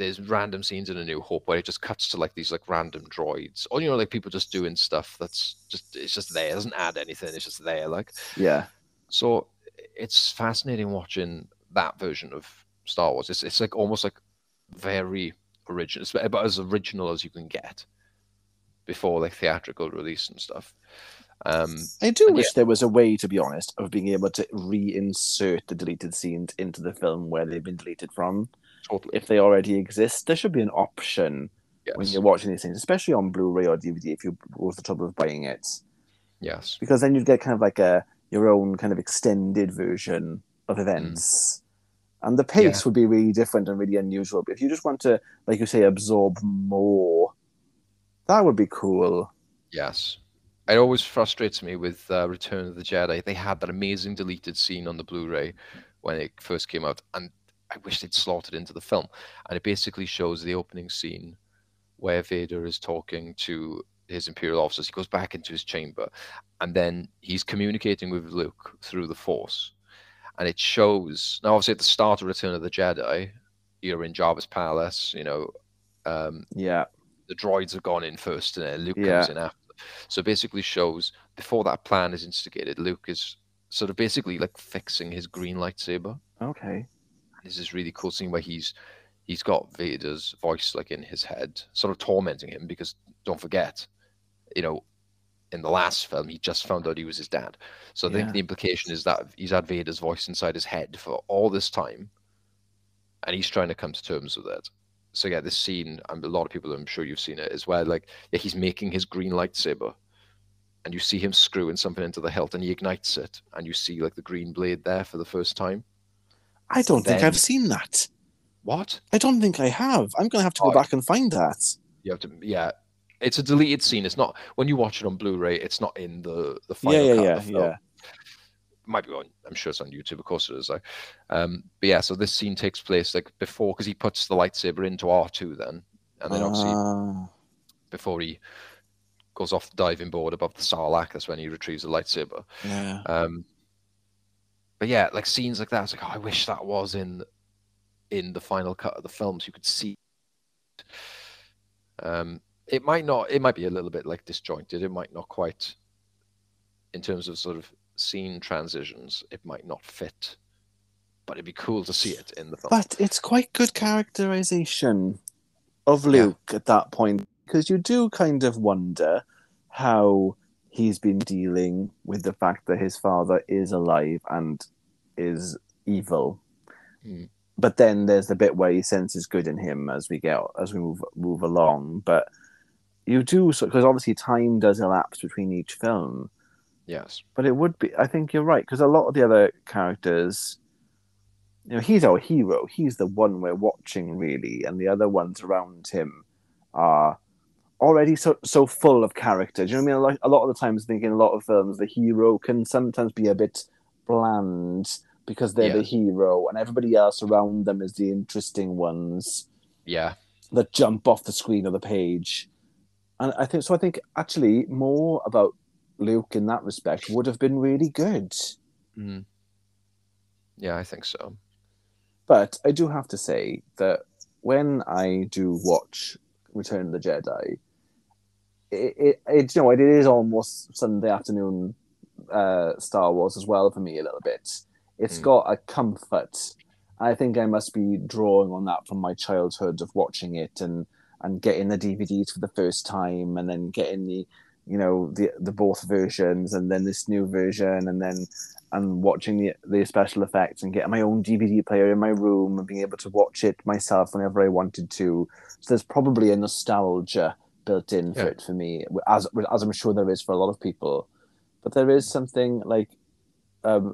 there's random scenes in A New Hope where it just cuts to like these like random droids, or you know, like people just doing stuff that's just it's just there, it doesn't add anything, it's just there. Like Yeah. so, it's fascinating watching that version of Star Wars. It's it's like almost like very original, it's about as original as you can get before like theatrical release and stuff. Um, I do wish there was a way, to be honest, of being able to reinsert the deleted scenes into the film where they've been deleted from. Totally. If they already exist, there should be an option when you're watching these things, especially on Blu-ray or DVD, if you go to the trouble of buying it, Yes. because then you'd get kind of like a your own kind of extended version of events. And the pace Mm. Yeah. would be really different and really unusual. But if you just want to, like you say, absorb more, that would be cool. Yes. It always frustrates me with uh, Return of the Jedi. They had that amazing deleted scene on the Blu-ray when it first came out, and I wish they'd slotted into the film. And it basically shows the opening scene where Vader is talking to his Imperial officers. He goes back into his chamber, and then he's communicating with Luke through the Force. And it shows now, obviously, at the start of Return of the Jedi, you're in Jabba's palace. You know, um, Yeah. the droids have gone in first and then Luke Yeah. comes in after. So it basically shows before that plan is instigated, Luke is sort of basically like fixing his green lightsaber. Okay. There's this really cool scene where he's he's got Vader's voice like in his head, sort of tormenting him because don't forget, you know, in the last film he just found out he was his dad. So I Yeah. think the implication is that he's had Vader's voice inside his head for all this time, and he's trying to come to terms with it. So yeah, this scene, and a lot of people, I'm sure you've seen it as well. Like, yeah, he's making his green lightsaber, and you see him screwing something into the hilt, and he ignites it, and you see like the green blade there for the first time. I don't think I've seen that. What? I don't think I have. I'm going to have to go Oh. back and find that. You have to, yeah. It's a deleted scene. It's not when you watch it on Blu-ray. It's not in the the final yeah, cut yeah, of the film. yeah. might be on. I'm sure it's on YouTube. Of course it is. Like, um, but yeah. So this scene takes place like before because he puts the lightsaber into R2 then, and then obviously Ah, before he goes off the diving board above the Sarlacc, that's when he retrieves the lightsaber. yeah. Um, but yeah, like scenes like that. It's like, oh, I wish that was in in the final cut of the film, so you could see. Um, it might not. It might be a little bit like disjointed. It might not quite, in terms of sort of scene transitions, it might not fit. But it'd be cool to see it in the film. But it's quite good characterization of Yeah. Luke at that point because you do kind of wonder how he's been dealing with the fact that his father is alive and is evil. Hmm. But then there's the bit where he senses good in him as we get as we move move along. But you do so because obviously time does elapse between each film. Yes. But it would be. I think you're right because a lot of the other characters, you know, he's our hero. He's the one we're watching really, and the other ones around him are already so so full of character. Do you know what I mean? Like a lot of the times, thinking a lot of films, the hero can sometimes be a bit bland because they're the hero, and everybody else around them is the interesting ones Yeah. that jump off the screen or the page. And I think so. I think actually more about Luke in that respect would have been really good. Mm. Yeah, I think so. But I do have to say that when I do watch Return of the Jedi, it, it, it you know it is almost Sunday afternoon uh, Star Wars as well for me a little bit. It's Mm. got a comfort. I think I must be drawing on that from my childhood of watching it and and getting the DVDs for the first time and then getting the you know the the both versions and then this new version and then and watching the the special effects and getting my own DVD player in my room and being able to watch it myself whenever I wanted to. So there's probably a nostalgia built in for Yeah. it for me, as as I'm sure there is for a lot of people. But there is something like um,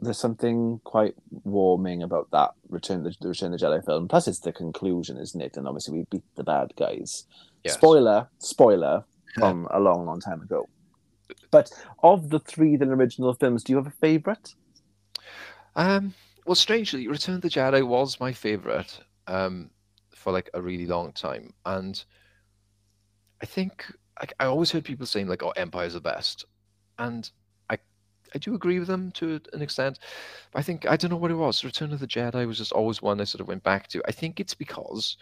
there's something quite warming about that Return the, the Return of the Jedi film. Plus, it's the conclusion, isn't it? And obviously, we beat the bad guys. Yes. Spoiler, spoiler from a long, long time ago. But of the three the original films, do you have a favorite? Um, well, strangely, Return of the Jedi was my favorite um, for like a really long time, and I think I, I always heard people saying like, "Oh, Empire's the best," and I I do agree with them to an extent. But I think I don't know what it was. Return of the Jedi was just always one I sort of went back to. I think it's because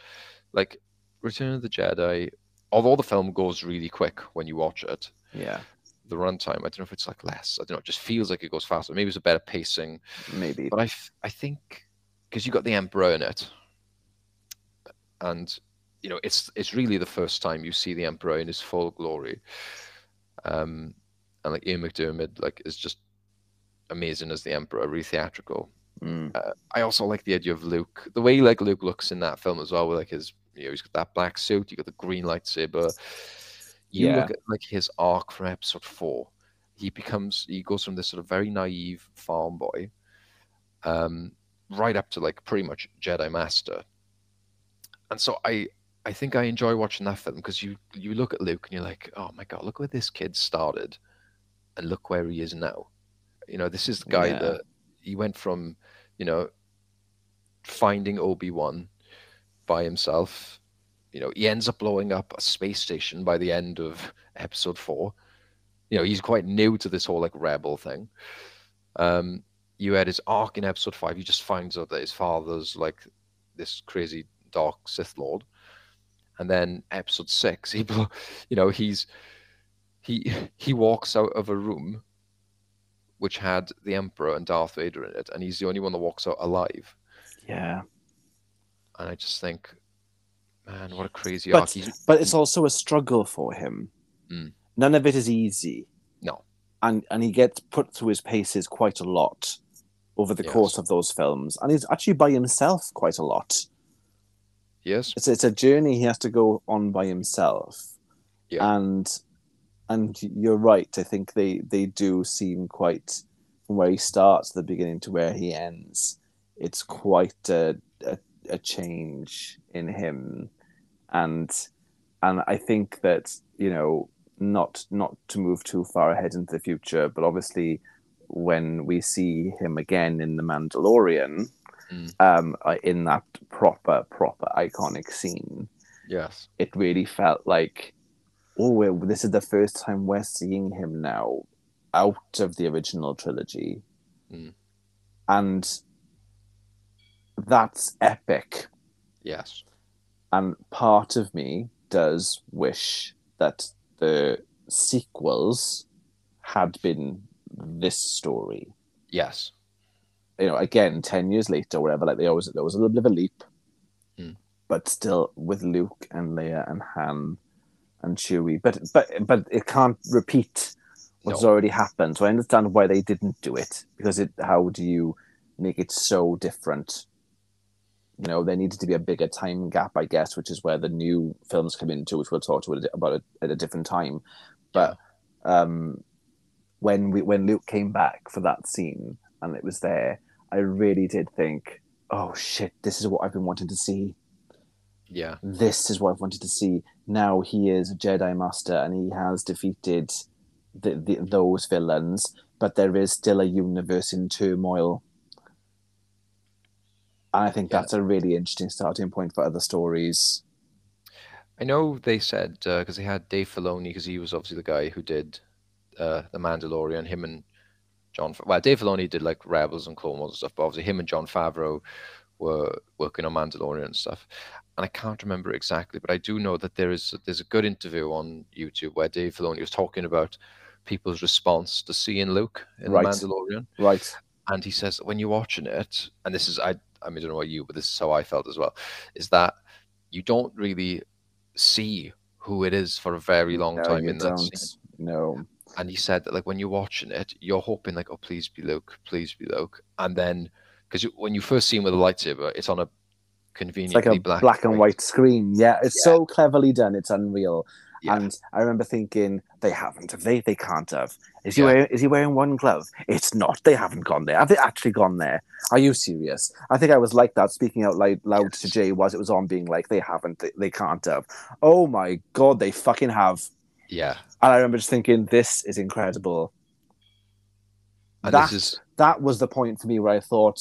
like Return of the Jedi, although the film goes really quick when you watch it, Yeah, the runtime. I don't know if it's like less. I don't know. It just feels like it goes faster. Maybe it's a better pacing. maybe. But I, I think because you got the Emperor in it, and you know it's it's really the first time you see the Emperor in his full glory. Um, and like Ian McDiarmid, like is just amazing as the Emperor, really theatrical. Mm. Uh, I also like the idea of Luke, the way like Luke looks in that film as well, with like his, you know, he's got that black suit, you got the green lightsaber. You Yeah. look at like his arc from episode four. He becomes, he goes from this sort of very naive farm boy, um, right up to like pretty much Jedi Master. And so I, I think I enjoy watching that film because you you look at Luke and you're like, oh my god, look where this kid started, and look where he is now. You know, this is the guy Yeah. that he went from, you know, finding Obi Wan by himself. You know, he ends up blowing up a space station by the end of episode four. You know, he's quite new to this whole like rebel thing. Um, you had his arc in episode five. He just finds out that his father's like this crazy dark Sith Lord, and then episode six, he, you know, he's he he walks out of a room which had the Emperor and Darth Vader in it, and he's the only one that walks out alive. Yeah, And I just think, man, what a crazy arc! but He's, but it's also a struggle for him. Mm. None of it is easy. No. and and he gets put through his paces quite a lot over the Yes. course of those films, and he's actually by himself quite a lot. Yes, It's it's a journey he has to go on by himself, Yeah. and and you're right. I think they they do seem quite from where he starts at the beginning to where he ends. It's quite a a, a change in him, and and I think that you know not not to move too far ahead into the future, but obviously when we see him again in the Mandalorian, Mm. um, uh, in that proper proper iconic scene, yes, it really felt like, oh, this is the first time we're seeing him now out of the original trilogy, Mm. and that's epic. yes, And part of me does wish that the sequels had been this story. yes, You know, again, ten years later, or whatever. Like they always, there was a little bit of a leap, Mm. but still with Luke and Leia and Han and Chewie. But but but it can't repeat what's No. already happened. So I understand why they didn't do it because it. How do you make it so different? you know there needed to be a bigger time gap, I guess, which is where the new films come into, which we'll talk to about at a different time. But um, when we when Luke came back for that scene and it was there, I really did think, oh shit, this is what I've been wanting to see. Yeah. This is what I've wanted to see. Now he is a Jedi Master and he has defeated the, the, those villains, but there is still a universe in turmoil. And I think Yeah. that's a really interesting starting point for other stories. I know they said because they had Dave Filoni because he was obviously the guy who did uh, the Mandalorian. Him and John. Well, Dave Filoni did like Rebels and Clone Wars and stuff, but obviously him and Jon Favreau were working on Mandalorian and stuff. And I can't remember exactly, but I do know that there is there's a good interview on YouTube where Dave Filoni was talking about people's response to seeing Luke in Right. the Mandalorian Right. and he says when you're watching it and this is i i mean i don't know about you but this is how i felt as well is that you don't really see who it is for a very long no, time in that don't. scene No. And he said that like when you're watching it you're hoping like oh please be luke please be luke and then because when you first see him with a lightsaber it's on a It's like a black, black, and white screen. Yeah, it's Yeah. so cleverly done. It's unreal. Yeah. And I remember thinking, they haven't. Have they? They can't have. Is he Yeah. wearing? Is he wearing one glove? It's not. They haven't gone there. Have they actually gone there? Are you serious? I think I was like that, speaking out loud, loud to Jay. Was it was on being like, they haven't. They, they can't have. Oh my god, they fucking have. Yeah And I remember just thinking, this is incredible. and that this is that was the point for me where I thought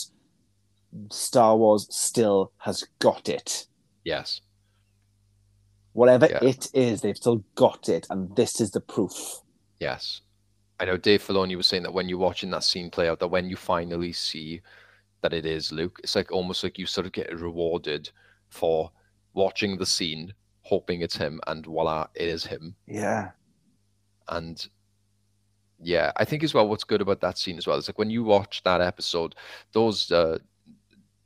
Star Wars still has got it. yes Whatever Yeah. it is, they've still got it, and this is the proof. Yes. I know Dave Filoni was saying that when you're watching that scene play out, that when you finally see that it is Luke, it's like almost like you sort of get rewarded for watching the scene, hoping it's him, and voila, it is him. Yeah, And yeah, I think as well what's good about that scene as well is like when you watch that episode, those uh,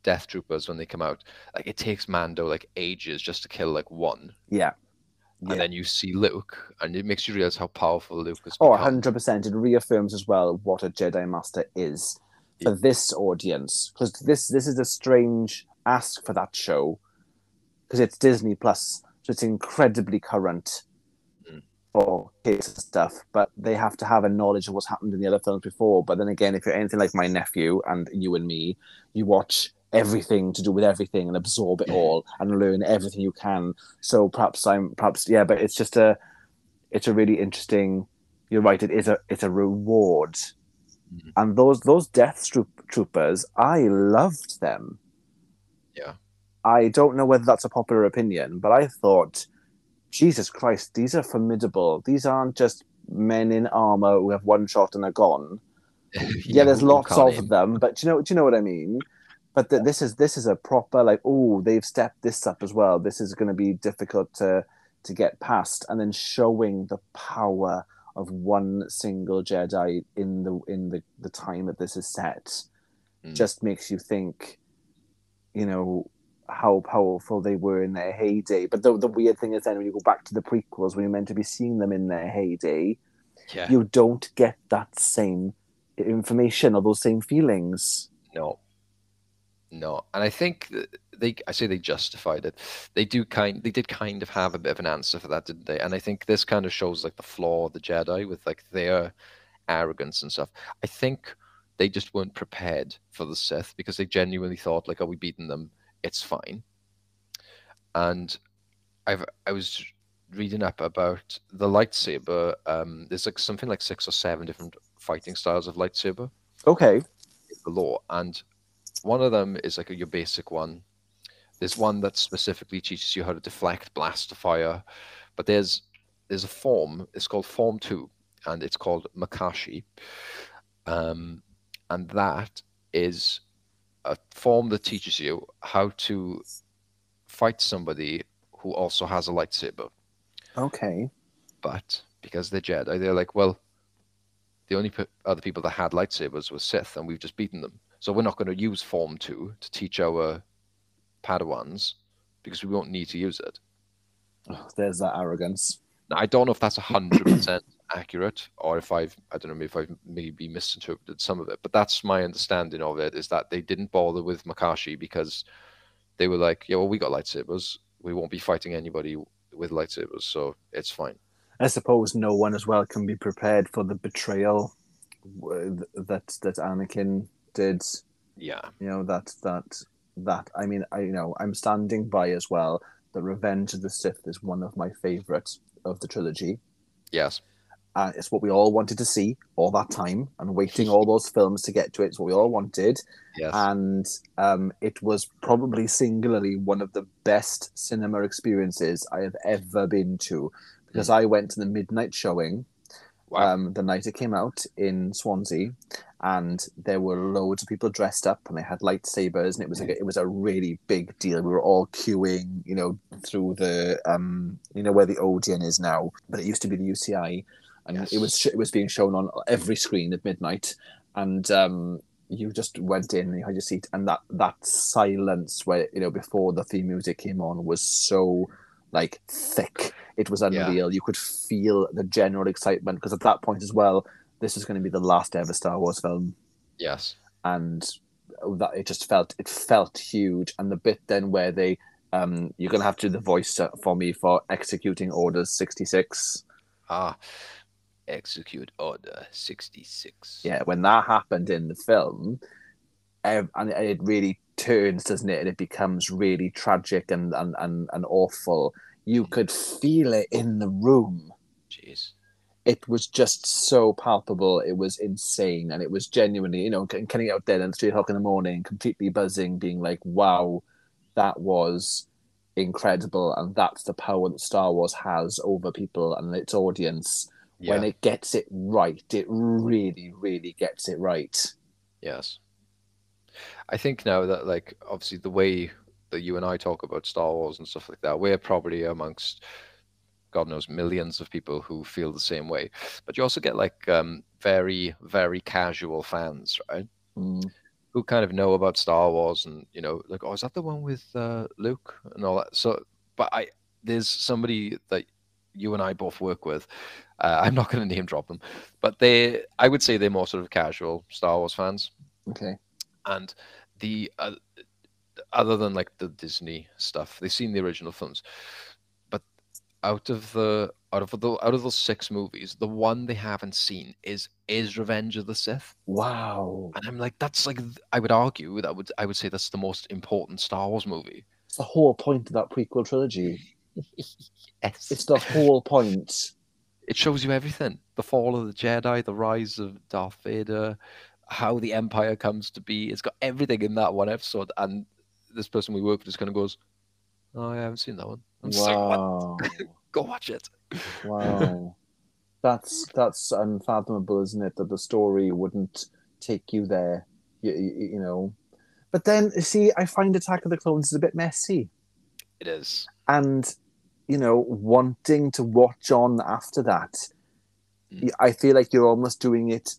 Death Troopers when they come out, like it takes Mando like ages just to kill like one, yeah, yeah. and then you see Luke, and it makes you realize how powerful Luke is. Oh, become. 100%. It reaffirms as well what a Jedi Master is for this audience. Because this, this is a strange ask for that show. Because it's Disney Plus, so it's incredibly current Mm. for kids and stuff. But they have to have a knowledge of what's happened in the other films before. But then again, if you're anything like my nephew and you and me, you watch everything to do with everything and absorb it all and learn everything you can. So perhaps I'm perhaps yeah, but it's just a it's a really interesting you're right it is a it's a reward Mhm. and those those death troop, troopers i loved them Yeah. I don't know whether that's a popular opinion but i thought jesus christ these are formidable these aren't just men in armor who have one shot and are gone yeah, there's who- who lots of aim. them but do you know do you know what i mean but th- this is this is a proper like oh they've stepped this up as well this is going to be difficult to to get past and then showing the power of one single jedi in the in the the time that this is set Mm. just makes you think you know how powerful they were in their heyday but the, the weird thing is then when you go back to the prequels when you're meant to be seeing them in their heyday Yeah. you don't get that same information or those same feelings. No. No. And I think they I say they justified it. They do kind they did kind of have a bit of an answer for that, didn't they? And I think this kind of shows like the flaw of the Jedi with like their arrogance and stuff. I think they just weren't prepared for the Sith because they genuinely thought like, are we beating them? It's fine. And I've I was reading up about the lightsaber. Um, there's like something like six or seven different fighting styles of lightsaber Okay. the lore, and one of them is like a, your basic one. There's one that specifically teaches you how to deflect blast fire, but there's there's a form. It's called Form Two, and it's called Makashi, um, and that is a form that teaches you how to fight somebody who also has a lightsaber. Okay. But because they're Jedi, they're like, well, the only pe- other people that had lightsabers were Sith, and we've just beaten them. So we're not going to use Form 2 to teach our Padawans because we won't need to use it. Oh, there's that arrogance. Now, I don't know if that's 100% accurate or if I've, I don't know, maybe I've maybe misinterpreted some of it, but that's my understanding of it is that they didn't bother with Makashi because they were like, "Yeah, well, we got lightsabers. We won't be fighting anybody with lightsabers, so it's fine." I suppose no one as well can be prepared for the betrayal uh, that that Anakin did. Yeah, You know that that that. I mean, I you know I'm standing by as well. The Revenge of the Sith is one of my favorites of the trilogy. yes, Uh, it's what we all wanted to see all that time, and waiting all those films to get to it. It's what we all wanted. yes, and um, it was probably singularly one of the best cinema experiences I have ever been to because I went to the midnight showing wow, um, the night it came out in Swansea, and there were loads of people dressed up, and they had lightsabers, and it was like a, it was a really big deal. We were all queuing, you know, through the um, you know where the Odeon is now, but it used to be the UCI, and Yes. it was it was being shown on every screen at midnight, and um, you just went in and you had your seat, and that that silence where you know before the theme music came on was so like thick. It was unreal. You could feel the general excitement because at that point as well, this was going to be the last ever Star Wars film, yes, and that it just felt it felt huge. And the bit then where they um, you're going to have to do the voice uh, for me for executing orders sixty six. ah, execute order sixty six. Yeah, when that happened in the film, and it really turns, doesn't it? And it becomes really tragic and and and, and awful. You mm. could feel it in the room. jeez, it was just so palpable. It was insane, and it was genuinely, you know, coming out there at three o'clock in the morning, completely buzzing, being like, "Wow, that was incredible!" And that's the power that Star Wars has over people and its audience. Yeah, When it gets it right, it really, really gets it right. yes. I think now that like obviously the way that you and I talk about Star Wars and stuff like that, we're probably amongst God knows millions of people who feel the same way. But you also get like um, very, very casual fans, right? Mm. Who kind of know about Star Wars and you know, like, oh, is that the one with uh, Luke and all that? So, but I there's somebody that you and I both work with. Uh, I'm not going to name drop them, but they, I would say they're more sort of casual Star Wars fans Okay. and the uh, other than like the Disney stuff, they've seen the original films, but out of the out of the out of those six movies, the one they haven't seen is is Revenge of the Sith, Wow. and I'm like, that's like I would argue that would I would say that's the most important Star Wars movie. It's the whole point of that prequel trilogy. Yes. It's the whole point. it shows you everything: the fall of the Jedi, the rise of Darth Vader, how the Empire comes to be. It's got everything in that one episode, and this person we work with just kind of goes, "Oh, I haven't seen that one." I'm just like, Go watch it. Wow. that's that's unfathomable, isn't it? That the story wouldn't take you there, you, you, you know. But then, see, I find Attack of the Clones is a bit messy, It is. and you know, wanting to watch on after that, Mm. I feel like you're almost doing it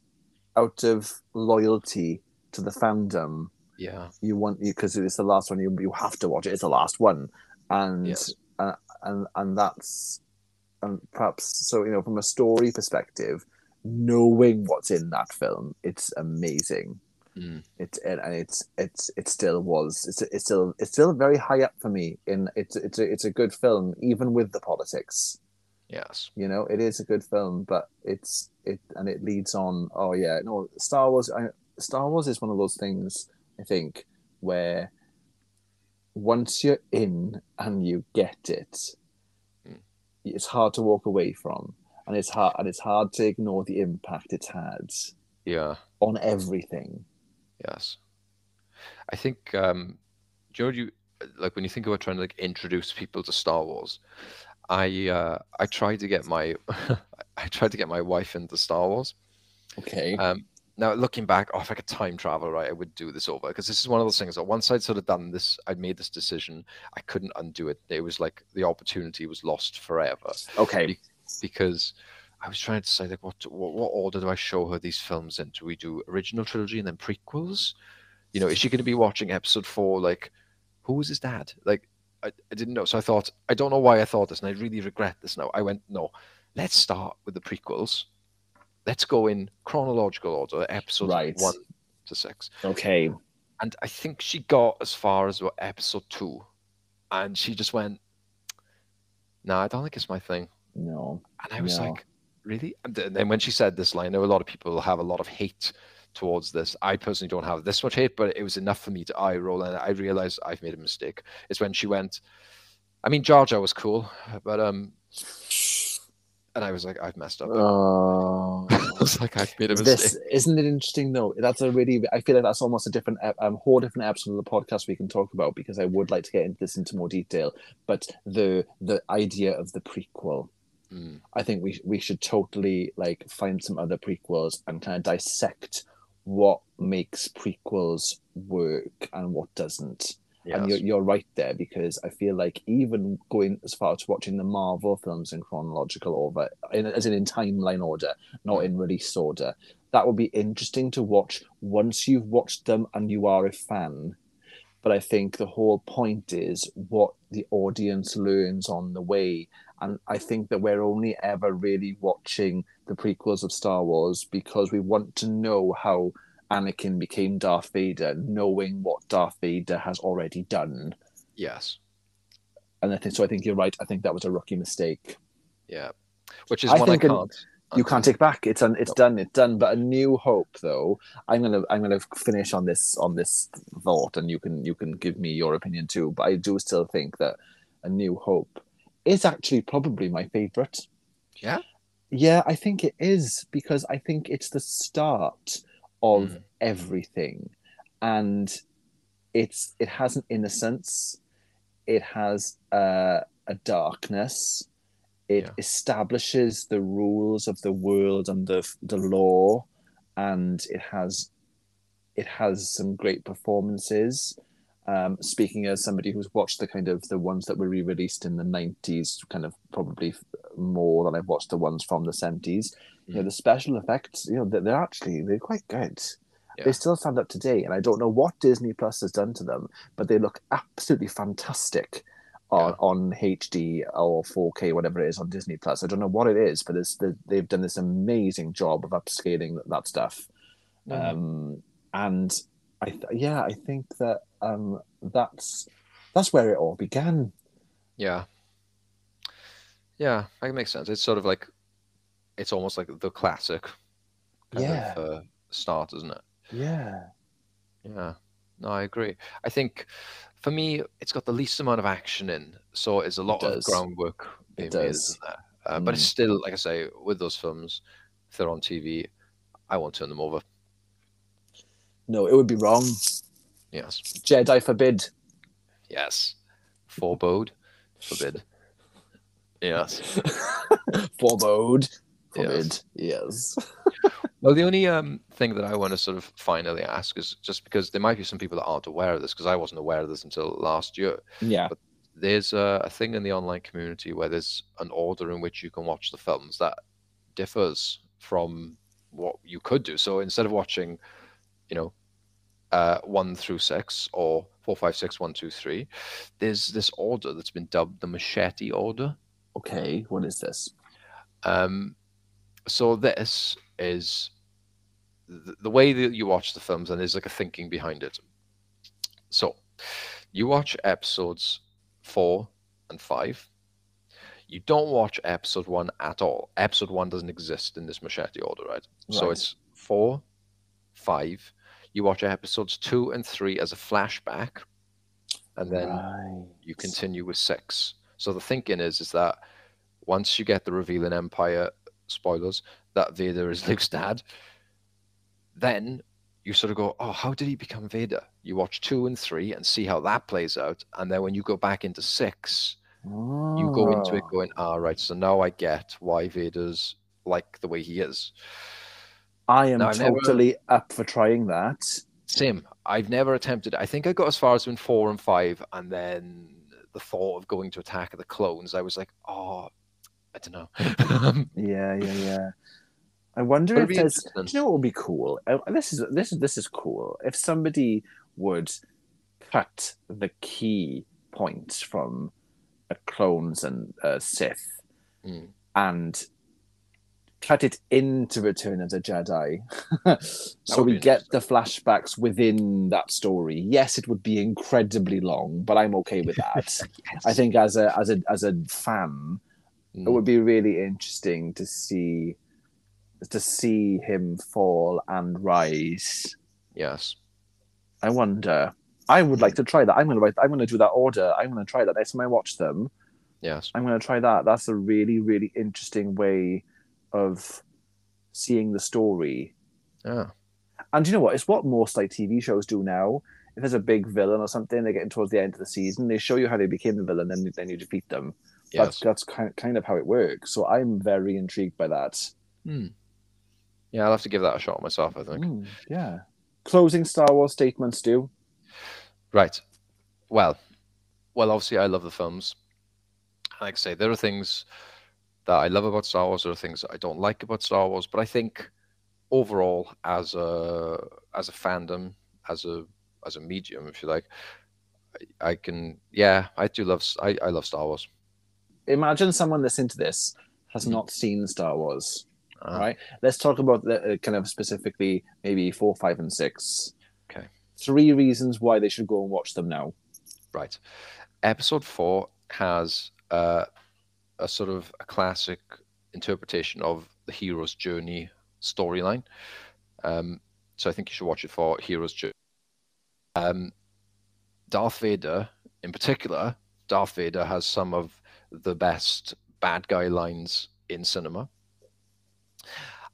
out of loyalty to the fandom. Yeah. You want you because it's the last one. You you have to watch it. It's the last one, and Yes. uh, and and that's and perhaps so you know from a story perspective, knowing what's in that film, it's amazing. Mm. It's and and it's it's it still was it's it's still it's still very high up for me. In it's it's a, it's a good film even with the politics. Yes. You know, it is a good film, but it's it and it leads on. Oh yeah, no, Star Wars. I, Star Wars is one of those things I think where once you're in and you get it, Mm. it's hard to walk away from, and it's hard and it's hard to ignore the impact it's had Yeah. on everything. Yes. I think um do you know you like when you think about trying to like introduce people to Star Wars, I uh I tried to get my I tried to get my wife into Star Wars. Okay. Um now looking back, oh, if I could time travel, right, I would do this over because this is one of those things that once I'd sort of done this, I'd made this decision, I couldn't undo it. It was like the opportunity was lost forever okay. because I was trying to decide like what, what what order do I show her these films in? Do we do original trilogy and then prequels? You know, is she going to be watching episode four? Like, who was his dad? Like, I, I didn't know. So I thought I don't know why I thought this, and I really regret this now. I went no, let's start with the prequels. Let's go in chronological order, episodes Right. one to six. Okay. and I think she got as far as what, episode two, and she just went, "No, I don't think it's my thing." No. And I was No. like, "Really?" And then when she said this line, I know a lot of people have a lot of hate towards this. I personally don't have this much hate, but it was enough for me to eye roll, and I realized I've made a mistake. It's when she went. I mean, Jar Jar was cool, but um, and I was like, I've messed up. Oh. I was like, I've made a mistake. this isn't it interesting though that's a really i feel like that's almost a different um, whole different episode of the podcast we can talk about because i would like to get into this into more detail but the the idea of the prequel Mm, i think we we should totally like find some other prequels and kind of dissect what makes prequels work and what doesn't and you're, you're right there because I feel like even going as far as watching the Marvel films in chronological order, in, as in in timeline order, not in release order, that would be interesting to watch once you've watched them and you are a fan. But I think the whole point is what the audience learns on the way. And I think that we're only ever really watching the prequels of Star Wars because we want to know how Anakin became Darth Vader, knowing what Darth Vader has already done. Yes. And I think so. I think you're right. I think that was a rookie mistake. Yeah. Which is I one I can't. You can't take back. It's un, it's done. It's done. But a New Hope, though, I'm gonna I'm gonna finish on this on this thought, and you can you can give me your opinion too. But I do still think that a New Hope is actually probably my favorite. Yeah. Yeah, I think it is because I think it's the start of Mm. everything, and it's it has an innocence, it has uh, a darkness, it Yeah. establishes the rules of the world and the the law, and it has it has some great performances. Um, speaking as somebody who's watched the kind of the ones that were re-released in the 90s kind of probably more than i've watched the ones from the 70s you know Mm. the special effects you know they're, they're actually they're quite good Yeah. they still stand up today and i don't know what disney plus has done to them but they look absolutely fantastic on, Yeah. on hd or 4k whatever it is on disney plus i don't know what it is but it's, they- they've done this amazing job of upscaling that, that stuff Mhm. um, and I th- yeah, I think that um, that's that's where it all began. Yeah. Yeah, that makes sense. It's sort of like, it's almost like the classic kind Yeah. of uh, start, isn't it? Yeah, Yeah. No, I agree. I think for me, it's got the least amount of action in, so it's a lot of groundwork being made, does. isn't there? Uh, But it's Mm. still, like I say, with those films, if they're on TV, I won't turn them over. no, it would be wrong. Yes. Jedi forbid. Yes. Forebode. Forbid. Yes. Forebode. Yes. Forbid. Yes. Well, the only um, thing that I want to sort of finally ask is just because there might be some people that aren't aware of this, because I wasn't aware of this until last year. Yeah. But There's a, a thing in the online community where there's an order in which you can watch the films that differs from what you could do. So instead of watching, you know, uh, one through six or four, five, six, one, two, three, there's this order that's been dubbed the machete order. Okay. What is this? Um, so this is the, the way that you watch the films, and there's like a thinking behind it. So you watch episodes four and five. You don't watch episode one at all. Episode one doesn't exist in this machete order, right? So it's four, five. You watch episodes two and three as a flashback, and then right. you continue with six. So the thinking is is that once you get the reveal in Empire, spoilers, that Vader is Luke's dad, then you sort of go, oh, how did he become Vader? You watch two and three and see how that plays out, and then when you go back into six, you go into it Oh. going, ah, right. So now I get why Vader's like the way he is. I am No, I've never- totally up for trying that. Same. I've never attempted. I think I got as far as in four and five, and then the thought of going to attack of the clones, I was like, oh, I don't know. Yeah, yeah, yeah. I wonder if there's. Do you know what would be cool? Uh, This is this is this is cool. If somebody would cut the key points from uh, clones and uh, Sith Mm. and cut it into Return of the Jedi, so we get the flashbacks within that story. Yes, it would be incredibly long, but I'm okay with that. I think as a as a as a fan, it Mm. would be really interesting to see to see him fall and rise. Yes. I wonder. I would like to try that. I'm gonna write. I'm gonna do that order. I'm gonna try that next time I watch them. Yes. I'm gonna try that. That's a really really interesting way of seeing the story. Yeah. And you know what? It's what most like TV shows do now. If there's a big villain or something, they're getting towards the end of the season. They show you how they became the villain, then then you defeat them. That's Yes. that's kind kind of how it works. So I'm very intrigued by that. Hmm. Yeah, I'll have to give that a shot myself, I think. Mm, yeah. Closing Star Wars statements, do. Right. Well, well, obviously, I love the films. Like I say, there are things that I love about Star Wars. There are things that I don't like about Star Wars. But I think overall, as a as a fandom, as a as a medium, if you like, I, I can. Yeah, I do love. I, I love Star Wars. Imagine someone listening to this has Mm. not seen Star Wars. Uh, right? Let's talk about the uh, kind of specifically maybe four, five, and six. Okay. Three reasons why they should go and watch them now. Right. Episode four has uh, a sort of a classic interpretation of the hero's journey storyline. Um, so I think you should watch it for hero's journey. Um, Darth Vader, in particular, Darth Vader has some of the best bad guy lines in cinema.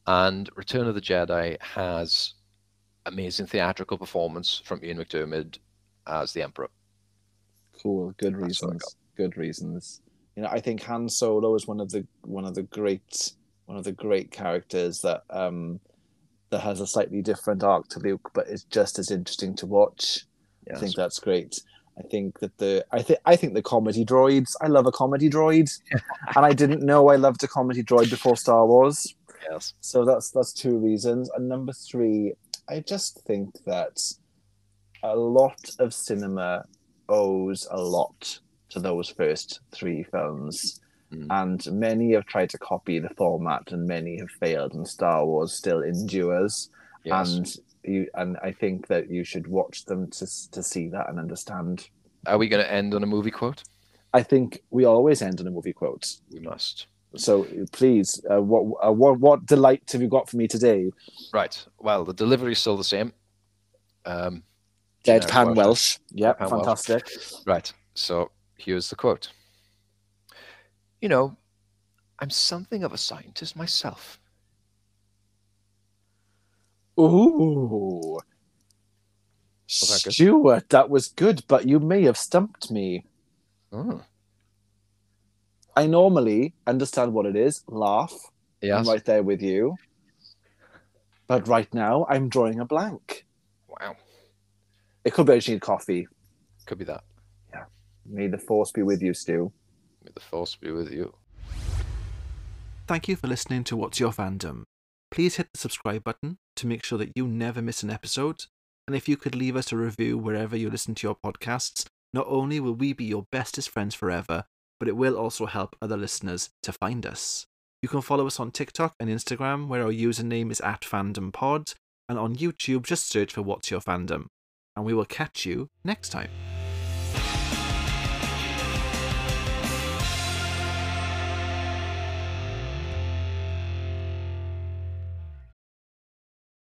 And Return of the Jedi has amazing theatrical performance from Ian McDiarmid as the Emperor. Cool. Good That's reasons. Good reasons. You know, I think Han Solo is one of the one of the great one of the great characters that um that has a slightly different arc to Luke, but is just as interesting to watch. I think that's great. I think that the I think I think the comedy droids. I love a comedy droid, and I didn't know I loved a comedy droid before Star Wars. yes. So that's that's two reasons. And number three, I just think that a lot of cinema owes a lot to those first three films. Mm. And many have tried to copy the format and many have failed and Star Wars still endures. Yes. And you and I think that you should watch them to to see that and understand. Are we going to end on a movie quote? I think we always end on a movie quote. We must. So please, uh, what uh, what what delight have you got for me today? Right. Well, the delivery is still the same. Um, Deadpan Welsh. Welsh. Yep, Deadpan Welsh. fantastic. Right. So here's the quote. You know, I'm something of a scientist myself. Ooh. that good? Stuart, that was good, but you may have stumped me. Oh, I normally understand what it is, laugh, yes. I'm right there with you. But right now, I'm drawing a blank. Wow. It could be I just need coffee. Could be that. May the force be with you, Stu. May the force be with you. Thank you for listening to What's Your Fandom. Please hit the subscribe button to make sure that you never miss an episode. And if you could leave us a review wherever you listen to your podcasts, not only will we be your bestest friends forever, but it will also help other listeners to find us. You can follow us on TikTok and Instagram, where our username is at FandomPod, and on YouTube, just search for What's Your Fandom. And we will catch you next time.